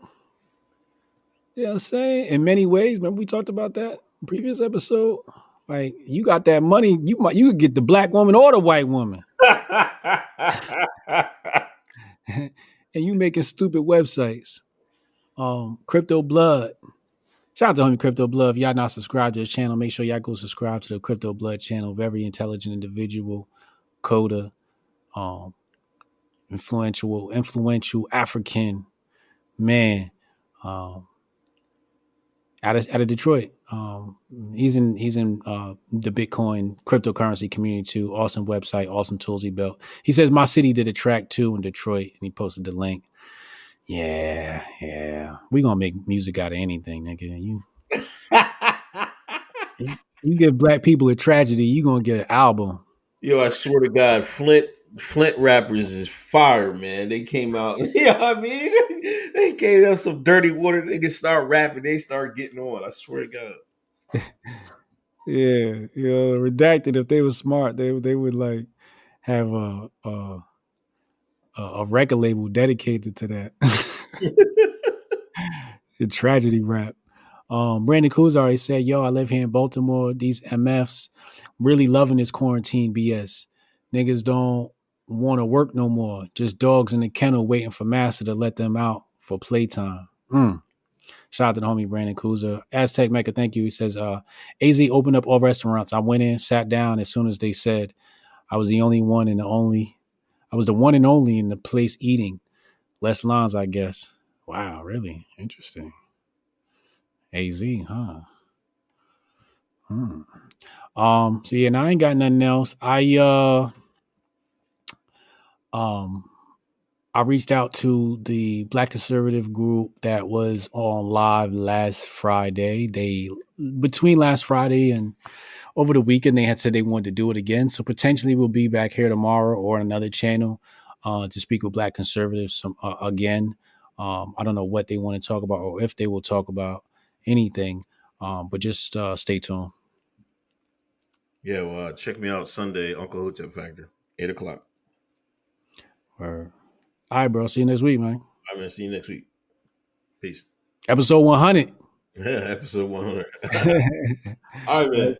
You know what I'm saying? In many ways. Remember we talked about that in previous episode? Like you got that money, you might you could get the black woman or the white woman. and you making stupid websites. Um, Crypto Blood. Shout out to homie Crypto Blood. If y'all not subscribed to his channel, make sure y'all go subscribe to the Crypto Blood channel. Very intelligent individual, coder, um, influential, influential African man. Um, out of out of Detroit. Um, he's in he's in uh, the Bitcoin cryptocurrency community too. Awesome website, awesome tools he built. He says my city did a track too in Detroit, and he posted the link. Yeah, yeah. We gonna make music out of anything, nigga. You you give black people a tragedy, you gonna get an album. Yo, I swear to God, Flint Flint rappers is fire, man. They came out, you know what I mean? They gave us some dirty water. They can start rapping. They start getting on. I swear to God. Yeah, you know, redacted. If they were smart, they they would like have a a, a record label dedicated to that. the tragedy rap. Um, Brandon Kuzari said, "Yo, I live here in Baltimore. These MFs really loving this quarantine BS. Niggas don't want to work no more. Just dogs in the kennel waiting for master to let them out for playtime." Mm. Shout out to the homie Brandon Kuza. Aztec Mecca, thank you. He says, uh, AZ opened up all restaurants. I went in, sat down as soon as they said I was the only one and the only, I was the one and only in the place eating. Less lines, I guess. Wow, really? Interesting. AZ, huh? Hmm. Um, so yeah, now I ain't got nothing else. I uh um I reached out to the Black Conservative group that was on live last Friday. They between last Friday and over the weekend they had said they wanted to do it again. So potentially we'll be back here tomorrow or on another channel uh, to speak with Black Conservatives some, uh, again. Um, I don't know what they want to talk about or if they will talk about anything, um, but just uh, stay tuned. Yeah, well, uh, check me out Sunday, Uncle Hotep Factor, eight o'clock. All right, bro. See you next week, man. I'm gonna see you next week. Peace. Episode 100. Yeah, episode one hundred. All right, man.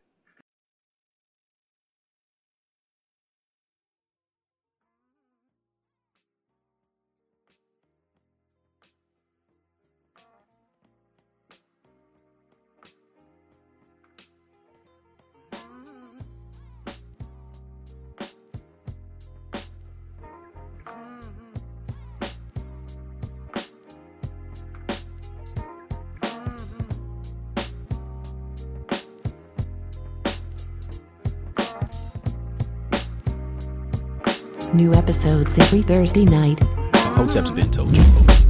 New episodes every Thursday night. Been told you.